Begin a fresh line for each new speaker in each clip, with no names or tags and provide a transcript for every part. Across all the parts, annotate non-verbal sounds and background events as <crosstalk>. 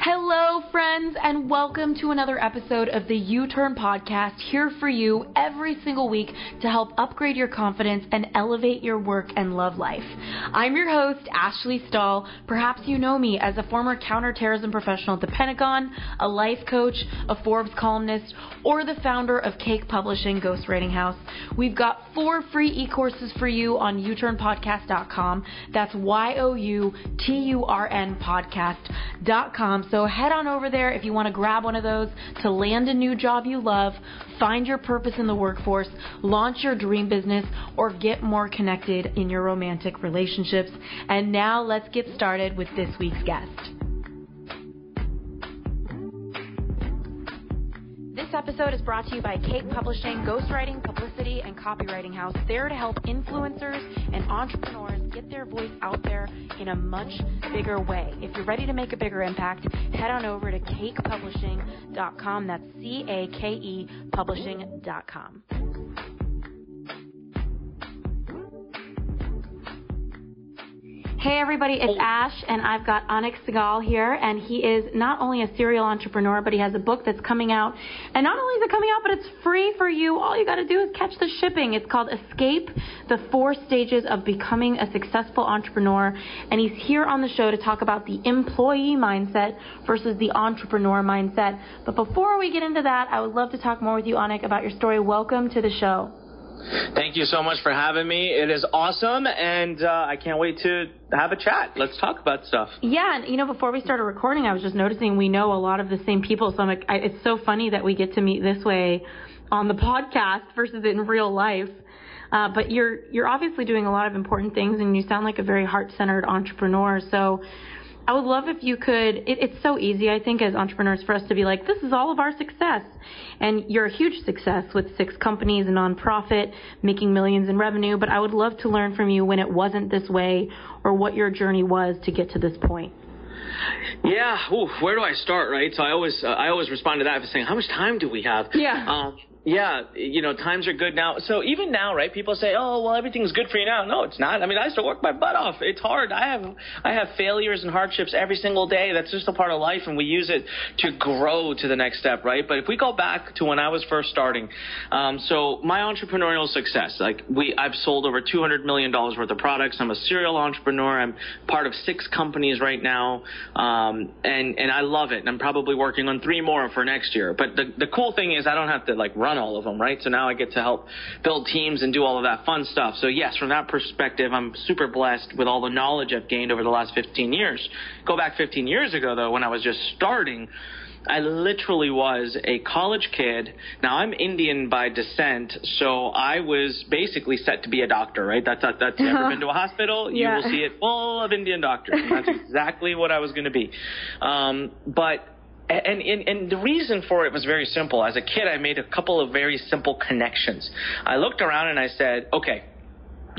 Hello, friends, and welcome to another episode of the You Turn Podcast, here for you every single week to help upgrade your confidence and elevate your work and love life. I'm your host, Ashley Stahl. Perhaps you know me as a former counterterrorism professional at the Pentagon, a life coach, a Forbes columnist, or the founder of Cake Publishing Ghostwriting House. We've got four free e courses for you on youturnpodcast.com. That's Y O U T U R N podcast.com. So head on over there if you want to grab one of those to land a new job you love, find your purpose in the workforce, launch your dream business, or get more connected in your romantic relationships. And now let's get started with this week's guest. This episode is brought to you by Cake Publishing, Ghostwriting, Publicity, and Copywriting House, there to help influencers and entrepreneurs get their voice out there in a much bigger way. If you're ready to make a bigger impact, head on over to cakepublishing.com. That's C A K E publishing.com. Hey everybody, it's Ash, and I've got Anik Singal here, and he is not only a serial entrepreneur, but he has a book that's coming out. And not only is it coming out, but it's free for you. All you got to do is catch the shipping. It's called Escape: The Four Stages of Becoming a Successful Entrepreneur, and he's here on the show to talk about the employee mindset versus the entrepreneur mindset. But before we get into that, I would love to talk more with you, Anik, about your story. Welcome to the show.
Thank you so much for having me. It is awesome, and uh, I can't wait to have a chat. Let's talk about stuff.
Yeah, and you know, before we started recording, I was just noticing we know a lot of the same people. So I'm like, I, it's so funny that we get to meet this way on the podcast versus in real life. Uh, but you're you're obviously doing a lot of important things, and you sound like a very heart-centered entrepreneur. So I would love if you could. It, it's so easy, I think, as entrepreneurs for us to be like, this is all of our success. And you're a huge success with six companies, a nonprofit, making millions in revenue. But I would love to learn from you when it wasn't this way or what your journey was to get to this point.
Yeah, Ooh, where do I start, right? So I always uh, I always respond to that by saying, how much time do we have?
Yeah.
Um, yeah, you know, times are good now. So even now, right? People say, "Oh, well, everything's good for you now." No, it's not. I mean, I still work my butt off. It's hard. I have I have failures and hardships every single day. That's just a part of life, and we use it to grow to the next step, right? But if we go back to when I was first starting, um, so my entrepreneurial success, like we, I've sold over 200 million dollars worth of products. I'm a serial entrepreneur. I'm part of six companies right now, um, and and I love it. And I'm probably working on three more for next year. But the the cool thing is, I don't have to like run all of them, right? So now I get to help build teams and do all of that fun stuff. So yes, from that perspective, I'm super blessed with all the knowledge I've gained over the last 15 years. Go back 15 years ago though, when I was just starting, I literally was a college kid. Now I'm Indian by descent, so I was basically set to be a doctor, right? That's that's, that's uh-huh. ever <laughs> been to a hospital,
yeah.
you will see it full of Indian doctors. And that's exactly what I was going to be. Um, but and, and, and the reason for it was very simple. As a kid, I made a couple of very simple connections. I looked around and I said, okay,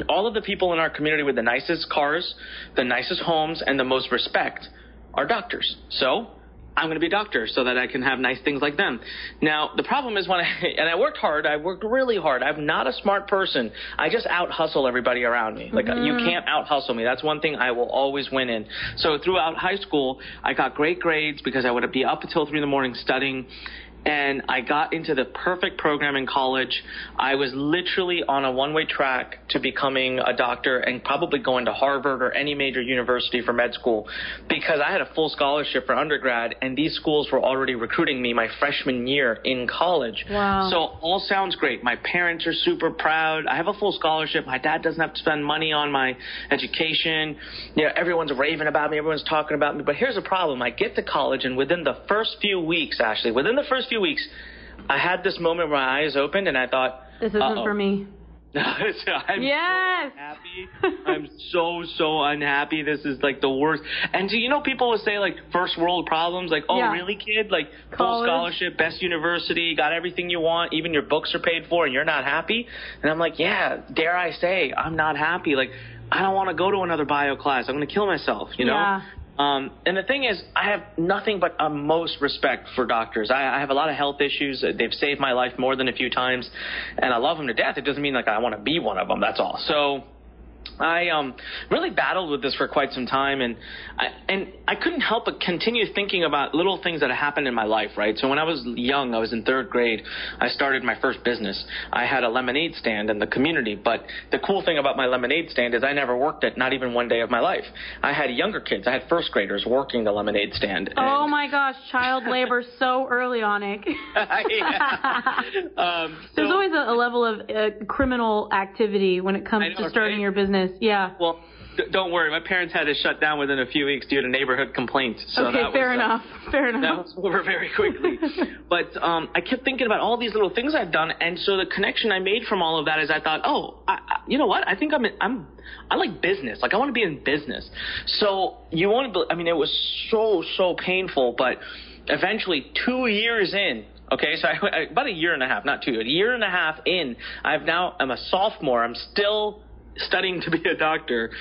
all of the people in our community with the nicest cars, the nicest homes, and the most respect are doctors. So I'm going to be a doctor so that I can have nice things like them. Now, the problem is when I, <laughs> and I worked hard, I worked really hard. I'm not a smart person. I just out hustle everybody around me. Like, mm-hmm. you can't out hustle me. That's one thing I will always win in. So throughout high school, I got great grades because I would be up until three in the morning studying and I got into the perfect program in college. I was literally on a one way track to becoming a doctor and probably going to Harvard or any major university for med school because I had a full scholarship for undergrad and these schools were already recruiting me my freshman year in college.
Wow.
So all sounds great. My parents are super proud. I have a full scholarship. My dad doesn't have to spend money on my education. You know, everyone's raving about me. Everyone's talking about me. But here's the problem. I get to college and within the first few weeks, actually, within the first few few weeks, I had this moment where my eyes opened and I thought,
"This isn't
Uh-oh.
for me." <laughs>
I'm
yes.
so. I'm so so unhappy. This is like the worst. And do you know people will say like first world problems? Like, oh
yeah.
really, kid? Like
College.
full scholarship, best university, got everything you want, even your books are paid for, and you're not happy. And I'm like, yeah, dare I say, I'm not happy. Like, I don't want to go to another bio class. I'm going to kill myself. You know.
Yeah.
Um, and the thing is, I have nothing but uh, most respect for doctors. I, I have a lot of health issues. They've saved my life more than a few times, and I love them to death. It doesn't mean like I want to be one of them. That's all. So I um, really battled with this for quite some time, and I, and I couldn't help but continue thinking about little things that happened in my life, right? So when I was young, I was in third grade, I started my first business. I had a lemonade stand in the community, but the cool thing about my lemonade stand is I never worked it, not even one day of my life. I had younger kids, I had first graders working the lemonade stand.
Oh my gosh, child <laughs> labor so early on it. <laughs> <laughs> um, so, There's always a, a level of uh, criminal activity when it comes know, to starting right? your business. Yeah.
Well, don't worry. My parents had to shut down within a few weeks due to neighborhood complaints. So
okay,
that
fair
was,
uh, enough.
Uh,
fair enough.
That was over very quickly. <laughs> but um, I kept thinking about all these little things I've done, and so the connection I made from all of that is I thought, oh, I, I, you know what? I think I'm in, I'm I like business. Like I want to be in business. So you want to? I mean, it was so so painful, but eventually, two years in, Okay, so <laughs> I, about a year and a half, not two, a year and a half in, I've now I'm a sophomore. I'm still studying to be a doctor,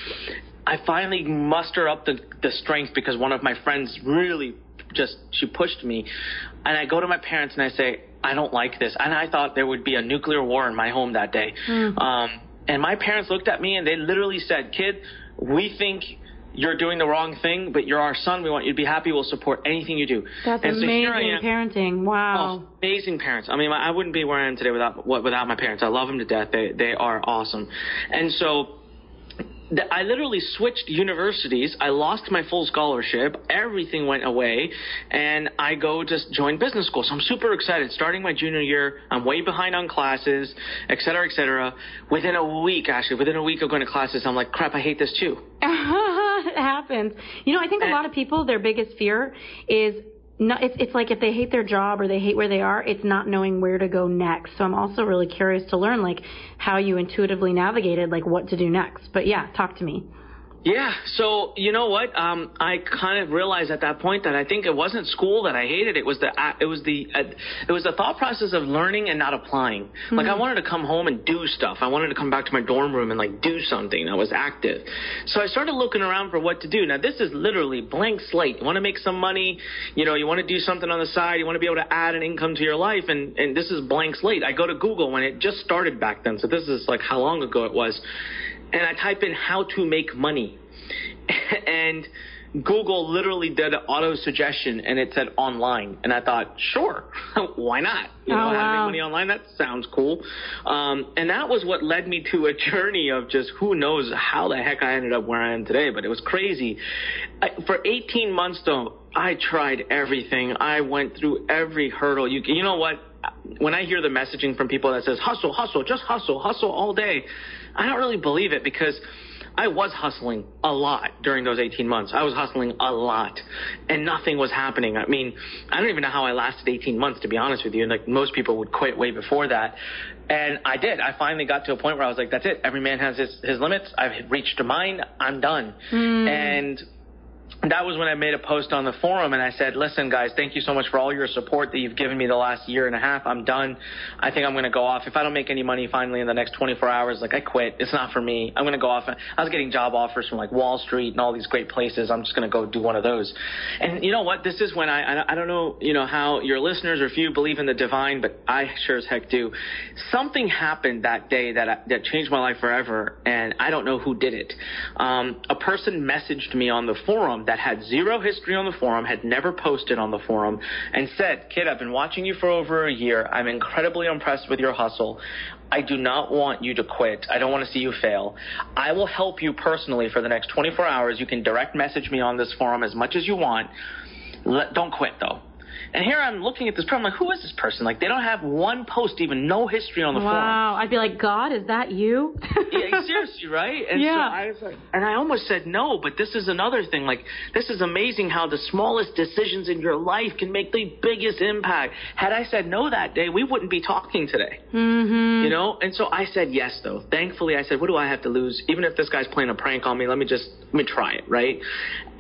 I finally muster up the, the strength because one of my friends really just she pushed me. And I go to my parents and I say I don't like this. And I thought there would be a nuclear war in my home that day. Mm. um, and my parents looked at me and they literally said kid we think you're doing the wrong thing, but you're our son. We want you to be happy. We'll support anything you do.
That's and amazing so parenting. Wow.
Oh, amazing parents. I mean, I wouldn't be where I am today without without my parents. I love them to death. They they are awesome. And so I literally switched universities. I lost my full scholarship. Everything went away, and I go to join business school. So I'm super excited. Starting my junior year, I'm way behind on classes, et cetera, et cetera. Within a week, actually, within a week of going to classes, I'm like, crap, I hate this too. <laughs>
happens. You know, I think a lot of people, their biggest fear is no, it's it's like if they hate their job or they hate where they are, it's not knowing where to go next. So I'm also really curious to learn like how you intuitively navigated like what to do next. But yeah, talk to me.
Yeah. So you know what? Um, I kind of realized at that point that I think it wasn't school that I hated. It was the it was the uh, it was the thought process of learning and not applying. Mm-hmm. Like I wanted to come home and do stuff. I wanted to come back to my dorm room and like do something that was active. So I started looking around for what to do. Now this is literally blank slate. You want to make some money. You know, you want to do something on the side. You want to be able to add an income to your life. And and this is blank slate. I go to Google when it just started back then. So this is like how long ago it was and I type in how to make money. <laughs> and Google literally did an auto suggestion and it said online. And I thought, sure, <laughs> why not? You know,
oh,
wow. how to make money online, that sounds cool. Um, and that was what led me to a <laughs> journey of just who knows how the heck I ended up where I am today, but it was crazy. I, for 18 months though, I tried everything. I went through every hurdle. You, you know what? When I hear the messaging from people that says hustle, hustle, just hustle, hustle all day, I don't really believe it because I was hustling a lot during those 18 months. I was hustling a lot and nothing was happening. I mean, I don't even know how I lasted 18 months, to be honest with you. And like most people would quit way before that. And I did. I finally got to a point where I was like, that's it. Every man has his, his limits. I've reached mine. I'm done. Mm. And that was when I made a post on the forum and I said, listen, guys, thank you so much for all your support that you've given me the last year and a half. I'm done. I think I'm going to go off. If I don't make any money finally in the next 24 hours, like I quit. It's not for me. I'm going to go off. I was getting job offers from like Wall Street and all these great places. I'm just going to go do one of those. And you know what? This is when I, I don't know, you know, how your listeners or if you believe in the divine, but I sure as heck do. Something happened that day that, that changed my life forever. And I don't know who did it. Um, a person messaged me on the forum that had zero history on the forum, had never posted on the forum, and said, Kid, I've been watching you for over a year. I'm incredibly impressed with your hustle. I do not want you to quit. I don't want to see you fail. I will help you personally for the next 24 hours. You can direct message me on this forum as much as you want. Let, don't quit though. And here I'm looking at this person, I'm like, who is this person? Like, they don't have one post, even no history on the
wow.
forum.
Wow. I'd be like, God, is that you? <laughs>
yeah, seriously, right? And
yeah.
So I was like, and I almost said no, but this is another thing. Like, this is amazing how the smallest decisions in your life can make the biggest impact. Had I said no that day, we wouldn't be talking today.
Mm-hmm.
You know? And so I said yes, though. Thankfully, I said, what do I have to lose? Even if this guy's playing a prank on me, let me just, let me try it, right?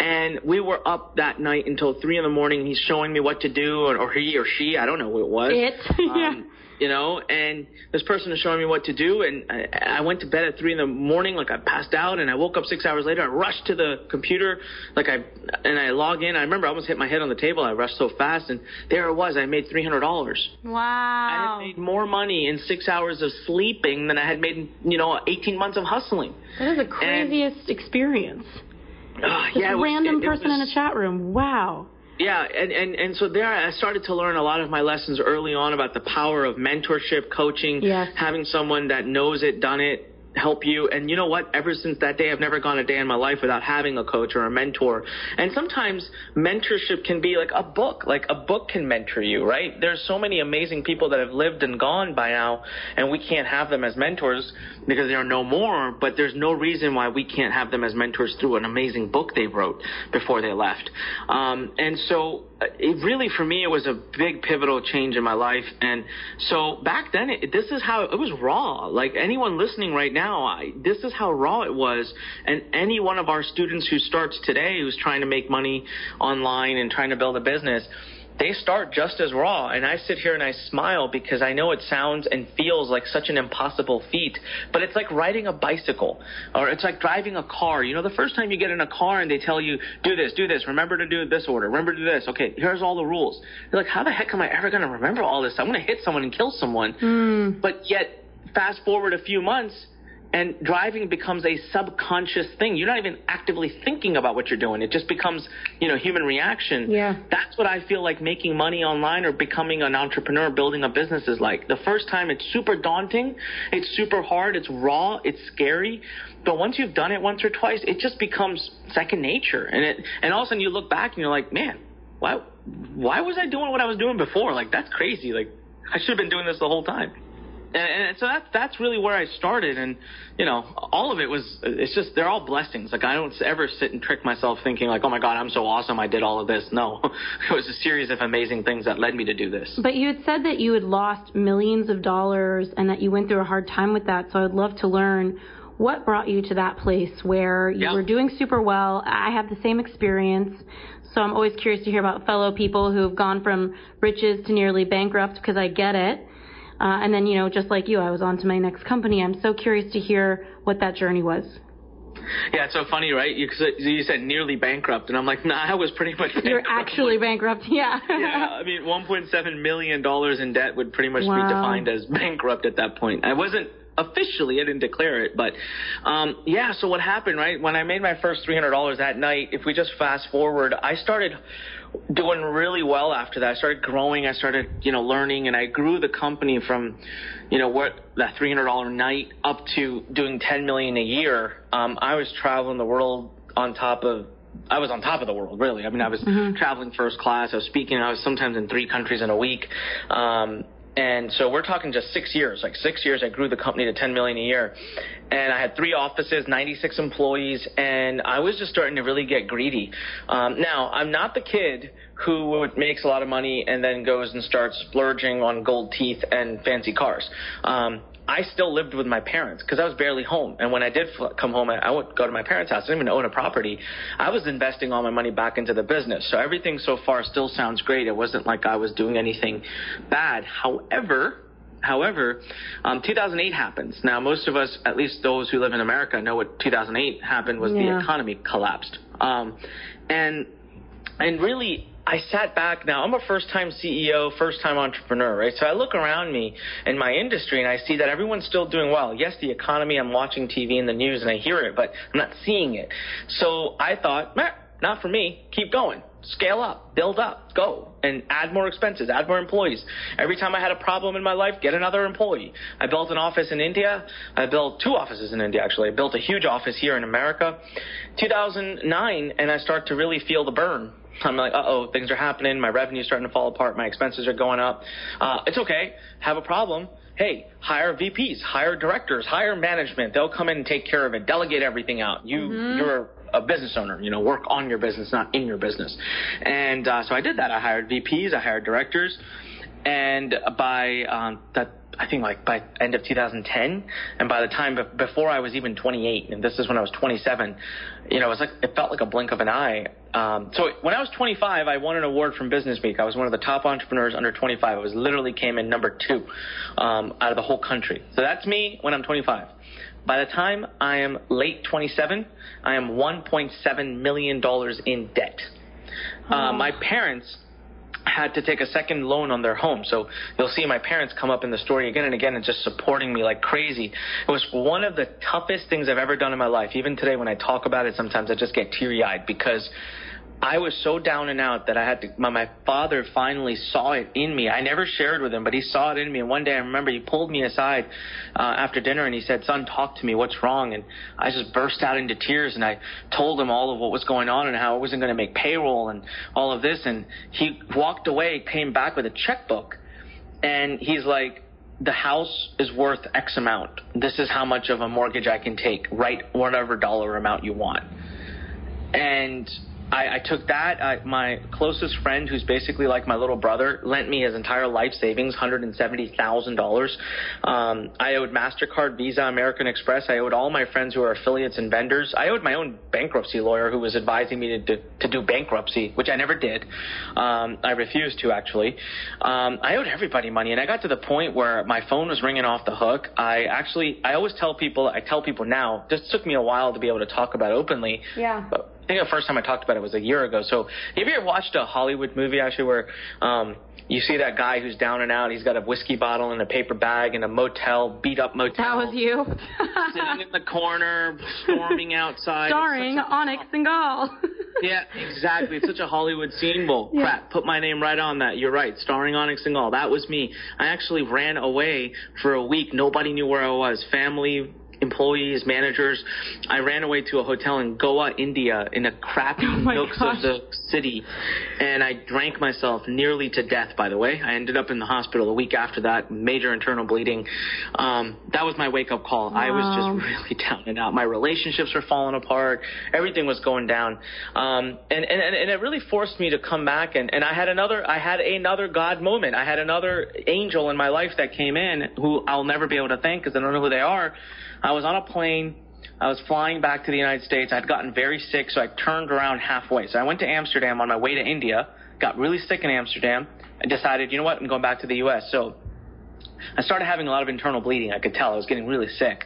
And we were up that night until three in the morning. He's showing me what to do, or, or he or she, I don't know who it was.
It, <laughs> yeah.
Um, you know, and this person is showing me what to do, and I, I went to bed at three in the morning, like I passed out, and I woke up six hours later. I rushed to the computer, like I, and I log in. I remember I almost hit my head on the table. I rushed so fast, and there it was. I made three hundred dollars.
Wow.
I had made more money in six hours of sleeping than I had made, in, you know, eighteen months of hustling.
That is the craziest experience.
Uh, yeah, was-
random
it- it
person in a chat room. Wow.
Yeah, and, and, and so there I started to learn a lot of my lessons early on about the power of mentorship, coaching,
Yes.
having someone that knows it, done it, help you. And you know what? Ever since that day, I've never gone a day in my life without having a coach or a mentor. And sometimes mentorship can be like a book, like a book can mentor you, right? There's so many amazing people that have lived and gone by now, and we can't have them as mentors because they are no more, but there's no reason why we can't have them as mentors through an amazing book they wrote before they left. Um, and so uh, it really, for me, it was a big pivotal change in my life. And so back then, it, this is how it was raw. Like anyone listening right now, I, this is how raw it was. And any one of our students who starts today, who's trying to make money online and trying to build a business, they start just as raw. And I sit here and I smile because I know it sounds and feels like such an impossible feat, but it's like riding a bicycle or it's like driving a car. You know, the first time you get in a car and they tell you, do this, do this, remember to do this order, remember to do this. Okay, here's all the rules. You're like, how the heck am I ever going to remember all this? I'm going to hit someone and kill someone. Hmm. But yet, fast forward a few months, and driving becomes a subconscious thing. You're not even actively thinking about what you're doing. It just becomes, you know, human reaction.
Yeah.
That's what I feel like making money online or becoming an entrepreneur, building a business is like. The first time it's super daunting, it's super hard, it's raw, it's scary. But once you've done it once or twice, it just becomes second nature. And it and all of a sudden you look back and you're like, man, why why was I doing what I was doing before? Like that's crazy. Like I should have been doing this the whole time and, so that's that's really where I started, and you know, all of it was it's just they're all blessings. Like I don't ever sit and trick myself thinking like, oh my God, I'm so awesome, I did all of this. No, <laughs> it was a series of amazing things that led me to do this.
But you had said that you had lost millions of dollars and that you went through a hard time with that. So I'd love to learn what brought you to that place where you
Yeah.
were doing super well. I have the same experience. So I'm always curious to hear about fellow people who've gone from riches to nearly bankrupt because I get it. Uh, and then, you know, just like you, I was on to my next company. I'm so curious to hear what that journey was.
Yeah, it's so funny, right? You, you said nearly bankrupt, and I'm like, <laughs> nah, I was pretty much. <laughs>
You're
bankrupt.
actually bankrupt, <laughs> yeah.
yeah, I mean, 1.7 million dollars in debt would pretty much
Wow.
be defined as bankrupt at that point. I wasn't officially, I didn't declare it, but um, yeah. So what happened, right? When I made my first $300 that night, if we just fast forward, I started doing really well after that. I started growing. I started, you know, learning, and I grew the company from, you know, what that $300 night up to doing 10 million a year. Um, I was traveling the world on top of I was on top of the world, really. I mean, I was traveling first class. I was speaking. I was sometimes in three countries in a week. Um, and so we're talking just six years. Like six years, I grew the company to 10 million a year, and I had three offices, 96 employees, and I was just starting to really get greedy. Um, now, I'm not the kid who makes a lot of money and then goes and starts splurging on gold teeth and fancy cars. Um, I still lived with my parents because I was barely home. And when I did fl- come home, I, I would go to my parents' house. I didn't even own a property. I was investing all my money back into the business. So everything so far still sounds great. It wasn't like I was doing anything bad. However, However, um, 2008 happens. Now, most of us, at least those who live in America, know what 2008 happened was
Yeah.
the economy collapsed. Um, and and really I sat back. Now I'm a first time CEO first time entrepreneur right? So I look around me in my industry and I see that everyone's still doing well. Yes the economy I'm watching TV and the news and I hear it but I'm not seeing it. So I thought not for me. Keep going. Scale up. Build up. Go. And add more expenses. Add more employees. Every time I had a problem in my life get another employee. I built an office in India. I built two offices in India actually. I built a huge office here in America. 2009 and I start to really feel the burn I'm like, uh oh, things are happening. My revenue's starting to fall apart. My expenses are going up. Uh, it's okay. Have a problem. Hey, hire VPs, hire directors, hire management. They'll come in and take care of it. Delegate everything out. You, you're a business owner. You know, work on your business, not in your business. And uh, so I did that. I hired VPs. I hired directors. And by um, that I think like by end of 2010, and by the time before I was even 28, and this is when I was 27, you know, it was like it felt like a blink of an eye. Um, so when I was 25, I won an award from Business Week. I was one of the top entrepreneurs under 25. I was literally came in number two um, out of the whole country. So that's me when I'm 25. By the time I am late 27, I am 1.7 million dollars in debt. Uh, oh. Uh, my parents had to take a second loan on their home. So you'll see my parents come up in the story again and again and just supporting me like crazy. It was one of the toughest things I've ever done in my life. Even today when I talk about it, sometimes I just get teary eyed because I was so down and out that I had to. My, my father finally saw it in me. I never shared with him, but he saw it in me. And one day I remember he pulled me aside uh, after dinner and he said, "Son, talk to me. What's wrong?" And I just burst out into tears and I told him all of what was going on and how I wasn't going to make payroll and all of this. And he walked away, came back with a checkbook, and he's like, the house is worth X amount. This is how much of a mortgage I can take. Write whatever dollar amount you want. And I, I took that. I, my closest friend, who's basically like my little brother, lent me his entire life savings, hundred and seventy thousand um, dollars. I owed Mastercard, Visa, American Express. I owed all my friends who are affiliates and vendors. I owed my own bankruptcy lawyer, who was advising me to to, to do bankruptcy, which I never did. Um, I refused to actually. Um, I owed everybody money, and I got to the point where my phone was ringing off the hook. I actually, I always tell people, I tell people now. This took me a while to be able to talk about openly.
Yeah.
But I think the first time I talked about it was a year ago. So have you ever watched a Hollywood movie actually where um, you see that guy who's down and out? He's got a whiskey bottle in a paper bag in a motel, beat up motel.
That was you.
sitting in the corner, storming outside.
Starring Onyx and Gall.
yeah, exactly. It's such a Hollywood scene. Well, yeah. crap, put my name right on that. You're right. Starring Anik Singal. That was me. I actually ran away for a week. Nobody knew where I was. Family, employees, managers. I ran away to a hotel in Goa, India, in a crappy <laughs> oh nooks of the city, and I drank myself nearly to death. By the way, I ended up in the hospital a week after that, major internal bleeding. Um, that was my wake up call. Wow. I was just really <laughs> down and out. My relationships were falling apart. Everything was going down, um, and, and and it really forced me to come back. And, and I had another I had another God moment. I had another angel in my life that came in who I'll never be able to thank because I don't know who they are I was on a plane. I was flying back to the United States. I'd gotten very sick, so I turned around halfway. So I went to Amsterdam on my way to India, got really sick in Amsterdam, and decided, you know what, I'm going back to the U.S. So I started having a lot of internal bleeding. I could tell I was getting really sick.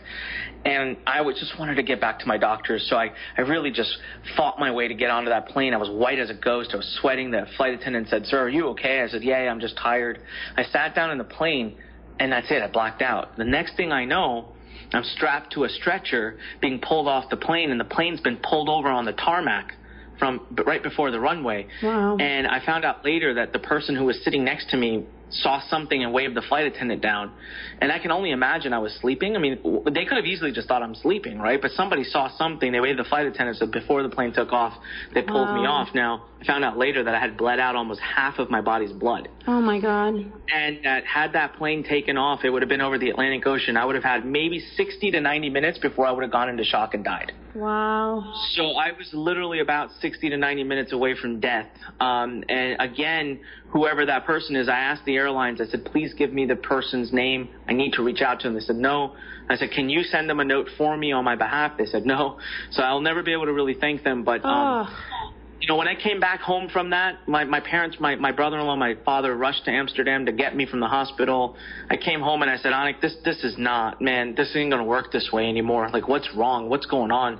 And I was, just wanted to get back to my doctors. So I, I really just fought my way to get onto that plane. I was white as a ghost. I was sweating. The flight attendant said, Sir, are you okay? I said, Yeah, I'm just tired. I sat down in the plane, and that's it. I blacked out. The next thing I know, I'm strapped to a stretcher being pulled off the plane, and the plane's been pulled over on the tarmac from right before the runway.
Wow.
And I found out later that the person who was sitting next to me saw something and waved the flight attendant down. And I can only imagine I was sleeping. I mean, they could have easily just thought I'm sleeping, right? But somebody saw something. They waved the flight attendant. So before the plane took off, they pulled wow. me off. Now, I found out later that I had bled out almost half of my body's blood.
Oh my God.
And that had that plane taken off, it would have been over the Atlantic Ocean. I would have had maybe 60 to 90 minutes before I would have gone into shock and died.
Wow.
So I was literally about 60 to 90 minutes away from death. Um, and again, whoever that person is, I asked the airlines, I said, please give me the person's name. I need to reach out to them. They said, no. I said, can you send them a note for me on my behalf? They said, no. So I'll never be able to really thank them. But um, oh you know, when I came back home from that, my, my parents, my, my brother-in-law, my father rushed to Amsterdam to get me from the hospital. I came home and I said, Anik, this, this is not, man, this ain't going to work this way anymore. Like, what's wrong? What's going on?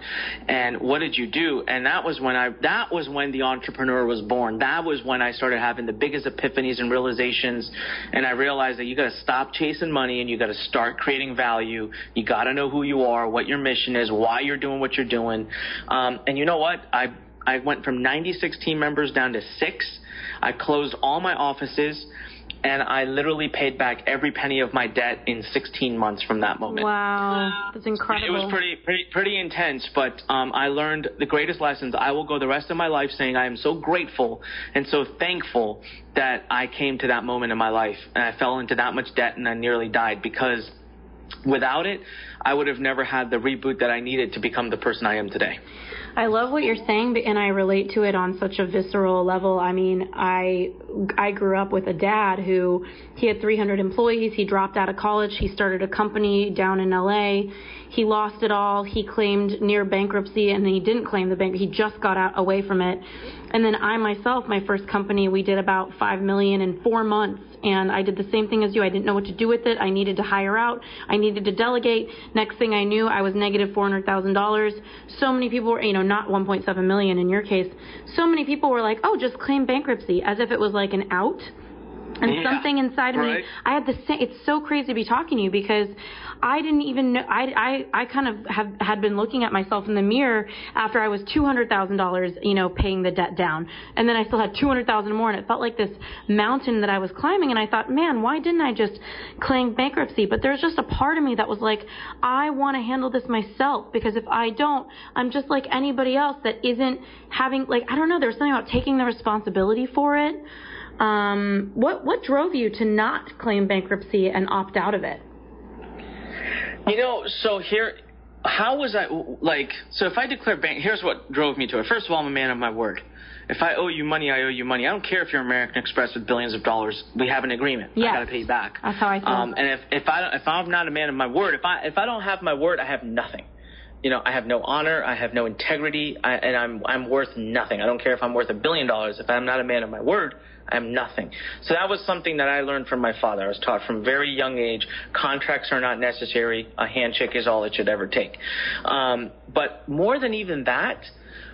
And what did you do? And that was when I, that was when the entrepreneur was born. That was when I started having the biggest epiphanies and realizations. And I realized that you got to stop chasing money and you got to start creating value. You got to know who you are, what your mission is, why you're doing what you're doing. Um, and you know what? I, I went from 96 team members down to six. I closed all my offices and I literally paid back every penny of my debt in 16 months from that moment.
Wow, that's incredible.
It was pretty, pretty, pretty intense, but um, I learned the greatest lessons. I will go the rest of my life saying I am so grateful and so thankful that I came to that moment in my life and I fell into that much debt and I nearly died because without it, I would have never had the reboot that I needed to become the person I am today.
I love what you're saying, and I relate to it on such a visceral level. I mean, I I grew up with a dad who he had 300 employees. He dropped out of college. He started a company down in LA. He lost it all. He claimed near bankruptcy, and he didn't claim the bank. He just got out away from it. And then I myself, my first company, we did about five million in four months and I did the same thing as you. I didn't know what to do with it. I needed to hire out. I needed to delegate. Next thing I knew, I was negative $400,000. So many people were, you know, not 1.7 million in your case. So many people were like, "Oh, just claim bankruptcy," as if it was like an out. And yeah, something inside of
right.
me, I had the same. It's so crazy to be talking to you because I didn't even know. I I I kind of have had been looking at myself in the mirror after I was two hundred thousand dollars, you know, paying the debt down, and then I still had two hundred thousand more, and it felt like this mountain that I was climbing. And I thought, man, why didn't I just claim bankruptcy? But there's just a part of me that was like, I want to handle this myself because if I don't, I'm just like anybody else that isn't having like I don't know. There's something about taking the responsibility for it. Um, what what drove you to not claim bankruptcy and opt out of it?
You know, so here, how was I like? So if I declare bank, here's what drove me to it. First of all, I'm a man of my word. If I owe you money, I owe you money. I don't care if you're American Express with billions of dollars. We have an agreement.
Yes.
I got to pay you back.
That's how I feel.
Um, and if if I if I'm not a man of my word, if I if I don't have my word, I have nothing. You know, I have no honor. I have no integrity, I, and I'm I'm worth nothing. I don't care if I'm worth a billion dollars. If I'm not a man of my word, I'm nothing. So that was something that I learned from my father. I was taught from very young age, contracts are not necessary. A handshake is all it should ever take. Um, but more than even that,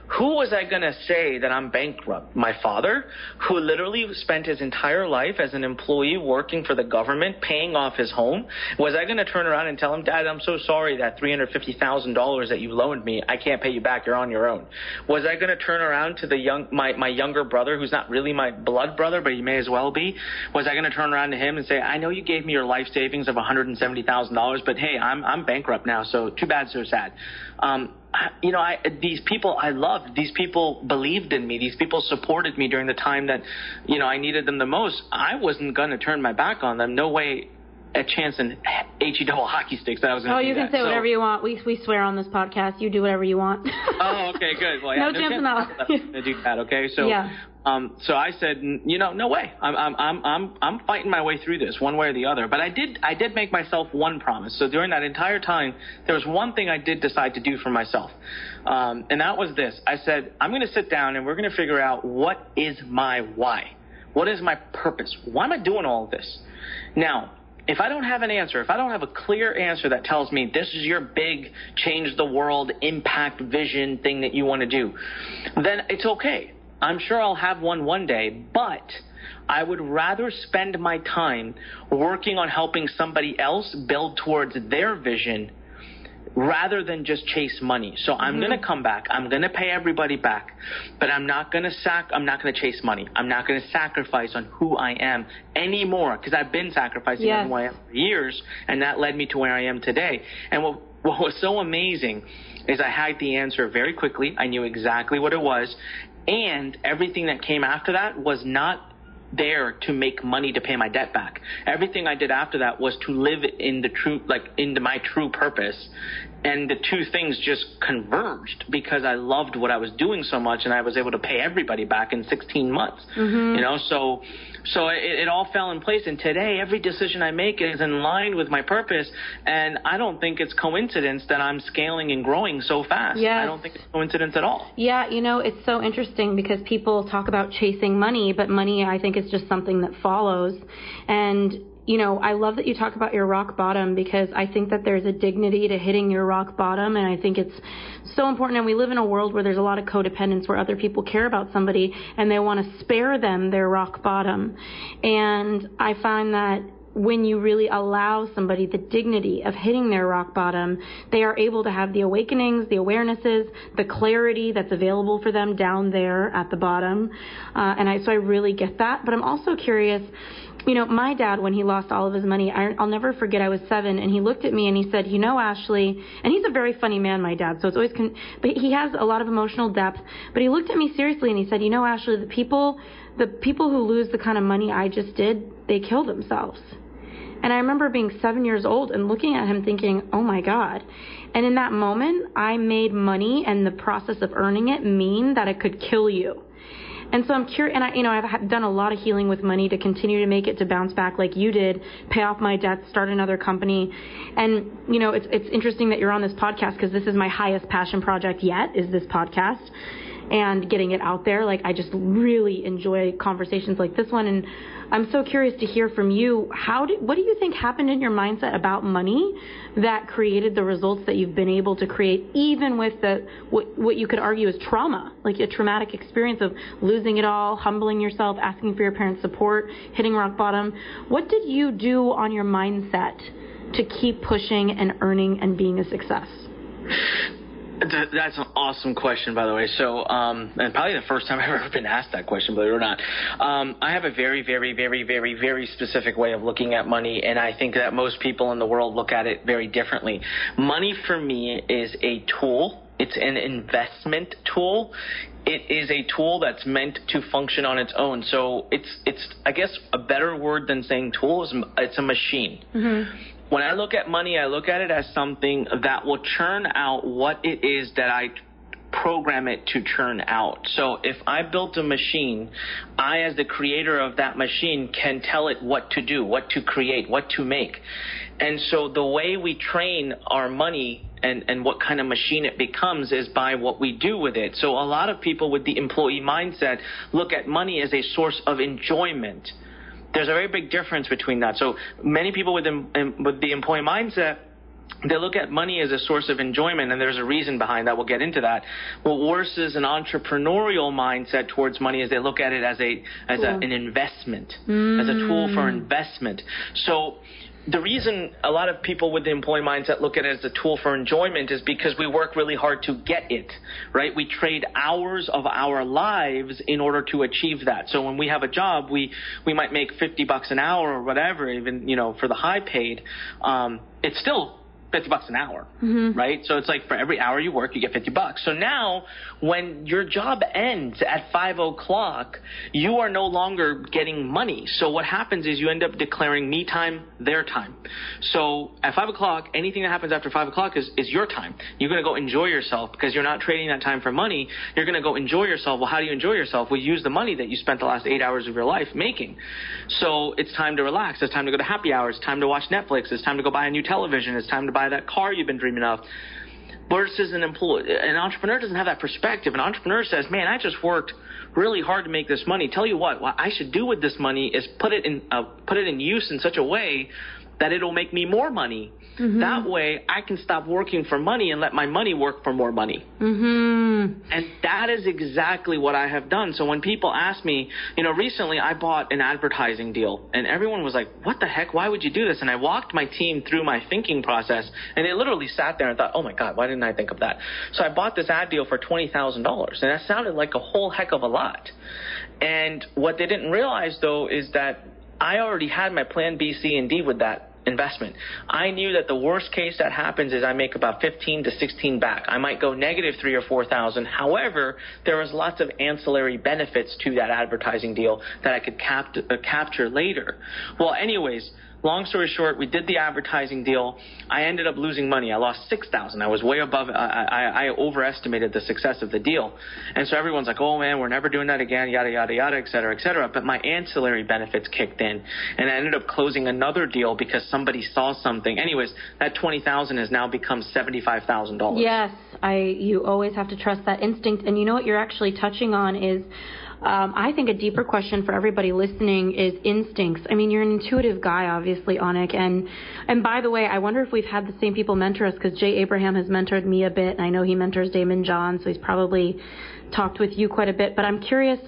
who was I going to say that I'm bankrupt? My father, who literally spent his entire life as an employee working for the government, paying off his home. Was I going to turn around and tell him, Dad, I'm so sorry that $350,000 that you loaned me, I can't pay you back. You're on your own. Was I going to turn around to the young, my, my younger brother, who's not really my blood brother, but he may as well be? Was I going to turn around to him and say, I know you gave me your life savings of $170,000, but hey, I'm, I'm bankrupt now, so too bad, so sad. Um, you know, I, these people I loved. These people believed in me. These people supported me during the time that, you know, I needed them the most. I wasn't going to turn my back on them. No way a chance in he double hockey sticks that I was going
to.
Oh,
you can
that.
say so, whatever you want. We we swear on this podcast. You do whatever you want.
oh, okay, good. Well,
yeah,
no,
no chance in hell.
to do that. Okay, so
yeah.
Um, so I said, you know, no way. I'm, I'm, I'm, I'm, I'm fighting my way through this one way or the other. But I did, I did make myself one promise. So during that entire time, there was one thing I did decide to do for myself. Um, and that was this. I said, I'm going to sit down and we're going to figure out what is my why. What is my purpose? Why am I doing all of this? Now, if I don't have an answer, if I don't have a clear answer that tells me this is your big change the world impact vision thing that you want to do, then it's okay. I'm sure I'll have one one day, but I would rather spend my time working on helping somebody else build towards their vision rather than just chase money. So I'm mm-hmm. going to come back. I'm going to pay everybody back, but I'm not going to sac I'm not going to chase money. I'm not going to sacrifice on who I am anymore because I've been sacrificing
yes.
on who I am for years and that led me to where I am today. And what what was so amazing is I had the answer very quickly. I knew exactly what it was and everything that came after that was not there to make money to pay my debt back. Everything I did after that was to live in the true, like into my true purpose. And the two things just converged because I loved what I was doing so much and I was able to pay everybody back in 16 months.
Mm-hmm.
You know, so so it, it all fell in place. And today, every decision I make is in line with my purpose. And I don't think it's coincidence that I'm scaling and growing so fast.
Yes.
I don't think it's coincidence at all.
Yeah, you know, it's so interesting because people talk about chasing money, but money, I think, is just something that follows. And you know, I love that you talk about your rock bottom because I think that there's a dignity to hitting your rock bottom. And I think it's so important. And we live in a world where there's a lot of codependence where other people care about somebody and they want to spare them their rock bottom. And I find that when you really allow somebody the dignity of hitting their rock bottom, they are able to have the awakenings, the awarenesses, the clarity that's available for them down there at the bottom. Uh, and I, so I really get that. But I'm also curious, you know, my dad, when he lost all of his money, I, I'll never forget. I was seven, and he looked at me and he said, "You know, Ashley," and he's a very funny man, my dad. So it's always, con- but he has a lot of emotional depth. But he looked at me seriously and he said, "You know, Ashley, the people, the people who lose the kind of money I just did, they kill themselves." And I remember being seven years old and looking at him thinking, oh my God. And in that moment, I made money and the process of earning it mean that it could kill you. And so I'm curious, and I, you know, I've done a lot of healing with money to continue to make it to bounce back like you did, pay off my debts, start another company. And, you know, it's, it's interesting that you're on this podcast because this is my highest passion project yet is this podcast and getting it out there. Like I just really enjoy conversations like this one. And I'm so curious to hear from you. How do, what do you think happened in your mindset about money that created the results that you've been able to create, even with the what, what you could argue is trauma, like a traumatic experience of losing it all, humbling yourself, asking for your parents' support, hitting rock bottom. What did you do on your mindset to keep pushing and earning and being a success?
That's an awesome question, by the way. So, um, and probably the first time <laughs> I've ever been asked that question, believe it or not. Um, I have a very, very, very, very, very specific way of looking at money, and I think that most people in the world look at it very differently. Money for me is a tool. It's an investment tool. It is a tool that's meant to function on its own. So it's it's I guess a better word than saying tool is it's a machine. Mm-hmm when I look at money, I look at it as something that will churn out what it is that I program it to churn out. So if I built a machine, I, as the creator of that machine, can tell it what to do, what to create, what to make. And so the way we train our money and, and what kind of machine it becomes is by what we do with it. So a lot of people with the employee mindset look at money as a source of enjoyment there's a very big difference between that. So many people with, with the employee mindset they look at money as a source of enjoyment, and there's a reason behind that. We'll get into that. What worse is an entrepreneurial mindset towards money is they look at it as a as a, an investment, mm. as a tool for mm. investment. So the reason a lot of people with the employee mindset look at it as a tool for enjoyment is because we work really hard to get it, right? We trade hours of our lives in order to achieve that. So when we have a job, we, we might make 50 bucks an hour or whatever, even, you know, for the high paid. Um, it's still 50 bucks an hour, mm-hmm. right? So it's like for every hour you work, you get 50 bucks. So now when your job ends at 5 o'clock, you are no longer getting money. So what happens is you end up declaring me time, their time. So at 5 o'clock, anything that happens after 5 o'clock is, is your time. You're going to go enjoy yourself because you're not trading that time for money. You're going to go enjoy yourself. Well, how do you enjoy yourself? Well, you use the money that you spent the last eight hours of your life making. So it's time to relax. It's time to go to happy hours. It's time to watch Netflix. It's time to go buy a new television. It's time to buy that car you've been dreaming of. Versus an employee, an entrepreneur doesn't have that perspective. An entrepreneur says, "Man, I just worked really hard to make this money. Tell you what, what I should do with this money is put it in uh, put it in use in such a way that it'll make me more money. Mm-hmm. That way, I can stop working for money and let my money work for more money. Mm-hmm. And that is exactly what I have done. So when people ask me, you know, recently I bought an advertising deal, and everyone was like, "What the heck? Why would you do this?" And I walked my team through my thinking process, and they literally sat there and thought, "Oh my God, why didn't I think of that?" So I bought this ad deal for twenty thousand dollars, and that sounded like a whole heck of a lot. And what they didn't realize though is that I already had my plan B, C, and D with that investment. I knew that the worst case that happens is I make about 15 to 16 back. I might go negative three or four thousand. However, there was lots of ancillary benefits to that advertising deal that I could cap- uh, capture later. Well, anyways, long story short, we did the advertising deal. I ended up losing money. I lost six thousand. I was way above. I, I, I overestimated the success of the deal, and so everyone's like, "Oh man, we're never doing that again." Yada yada yada, et cetera, et cetera. But my ancillary benefits kicked in, and I ended up closing another deal because somebody saw something. Anyways, that twenty thousand has now become seventy five thousand dollars.
Yes, I. You always have to trust that instinct, and you know what you're actually touching on is um, I think a deeper question for everybody listening is instincts. I mean, you're an intuitive guy, obviously, Anik, and and by the way, I wonder if we've had the same people mentor us because Jay Abraham has mentored me a bit, and I know he mentors Daymond John, so he's probably talked with you quite a bit. But I'm curious,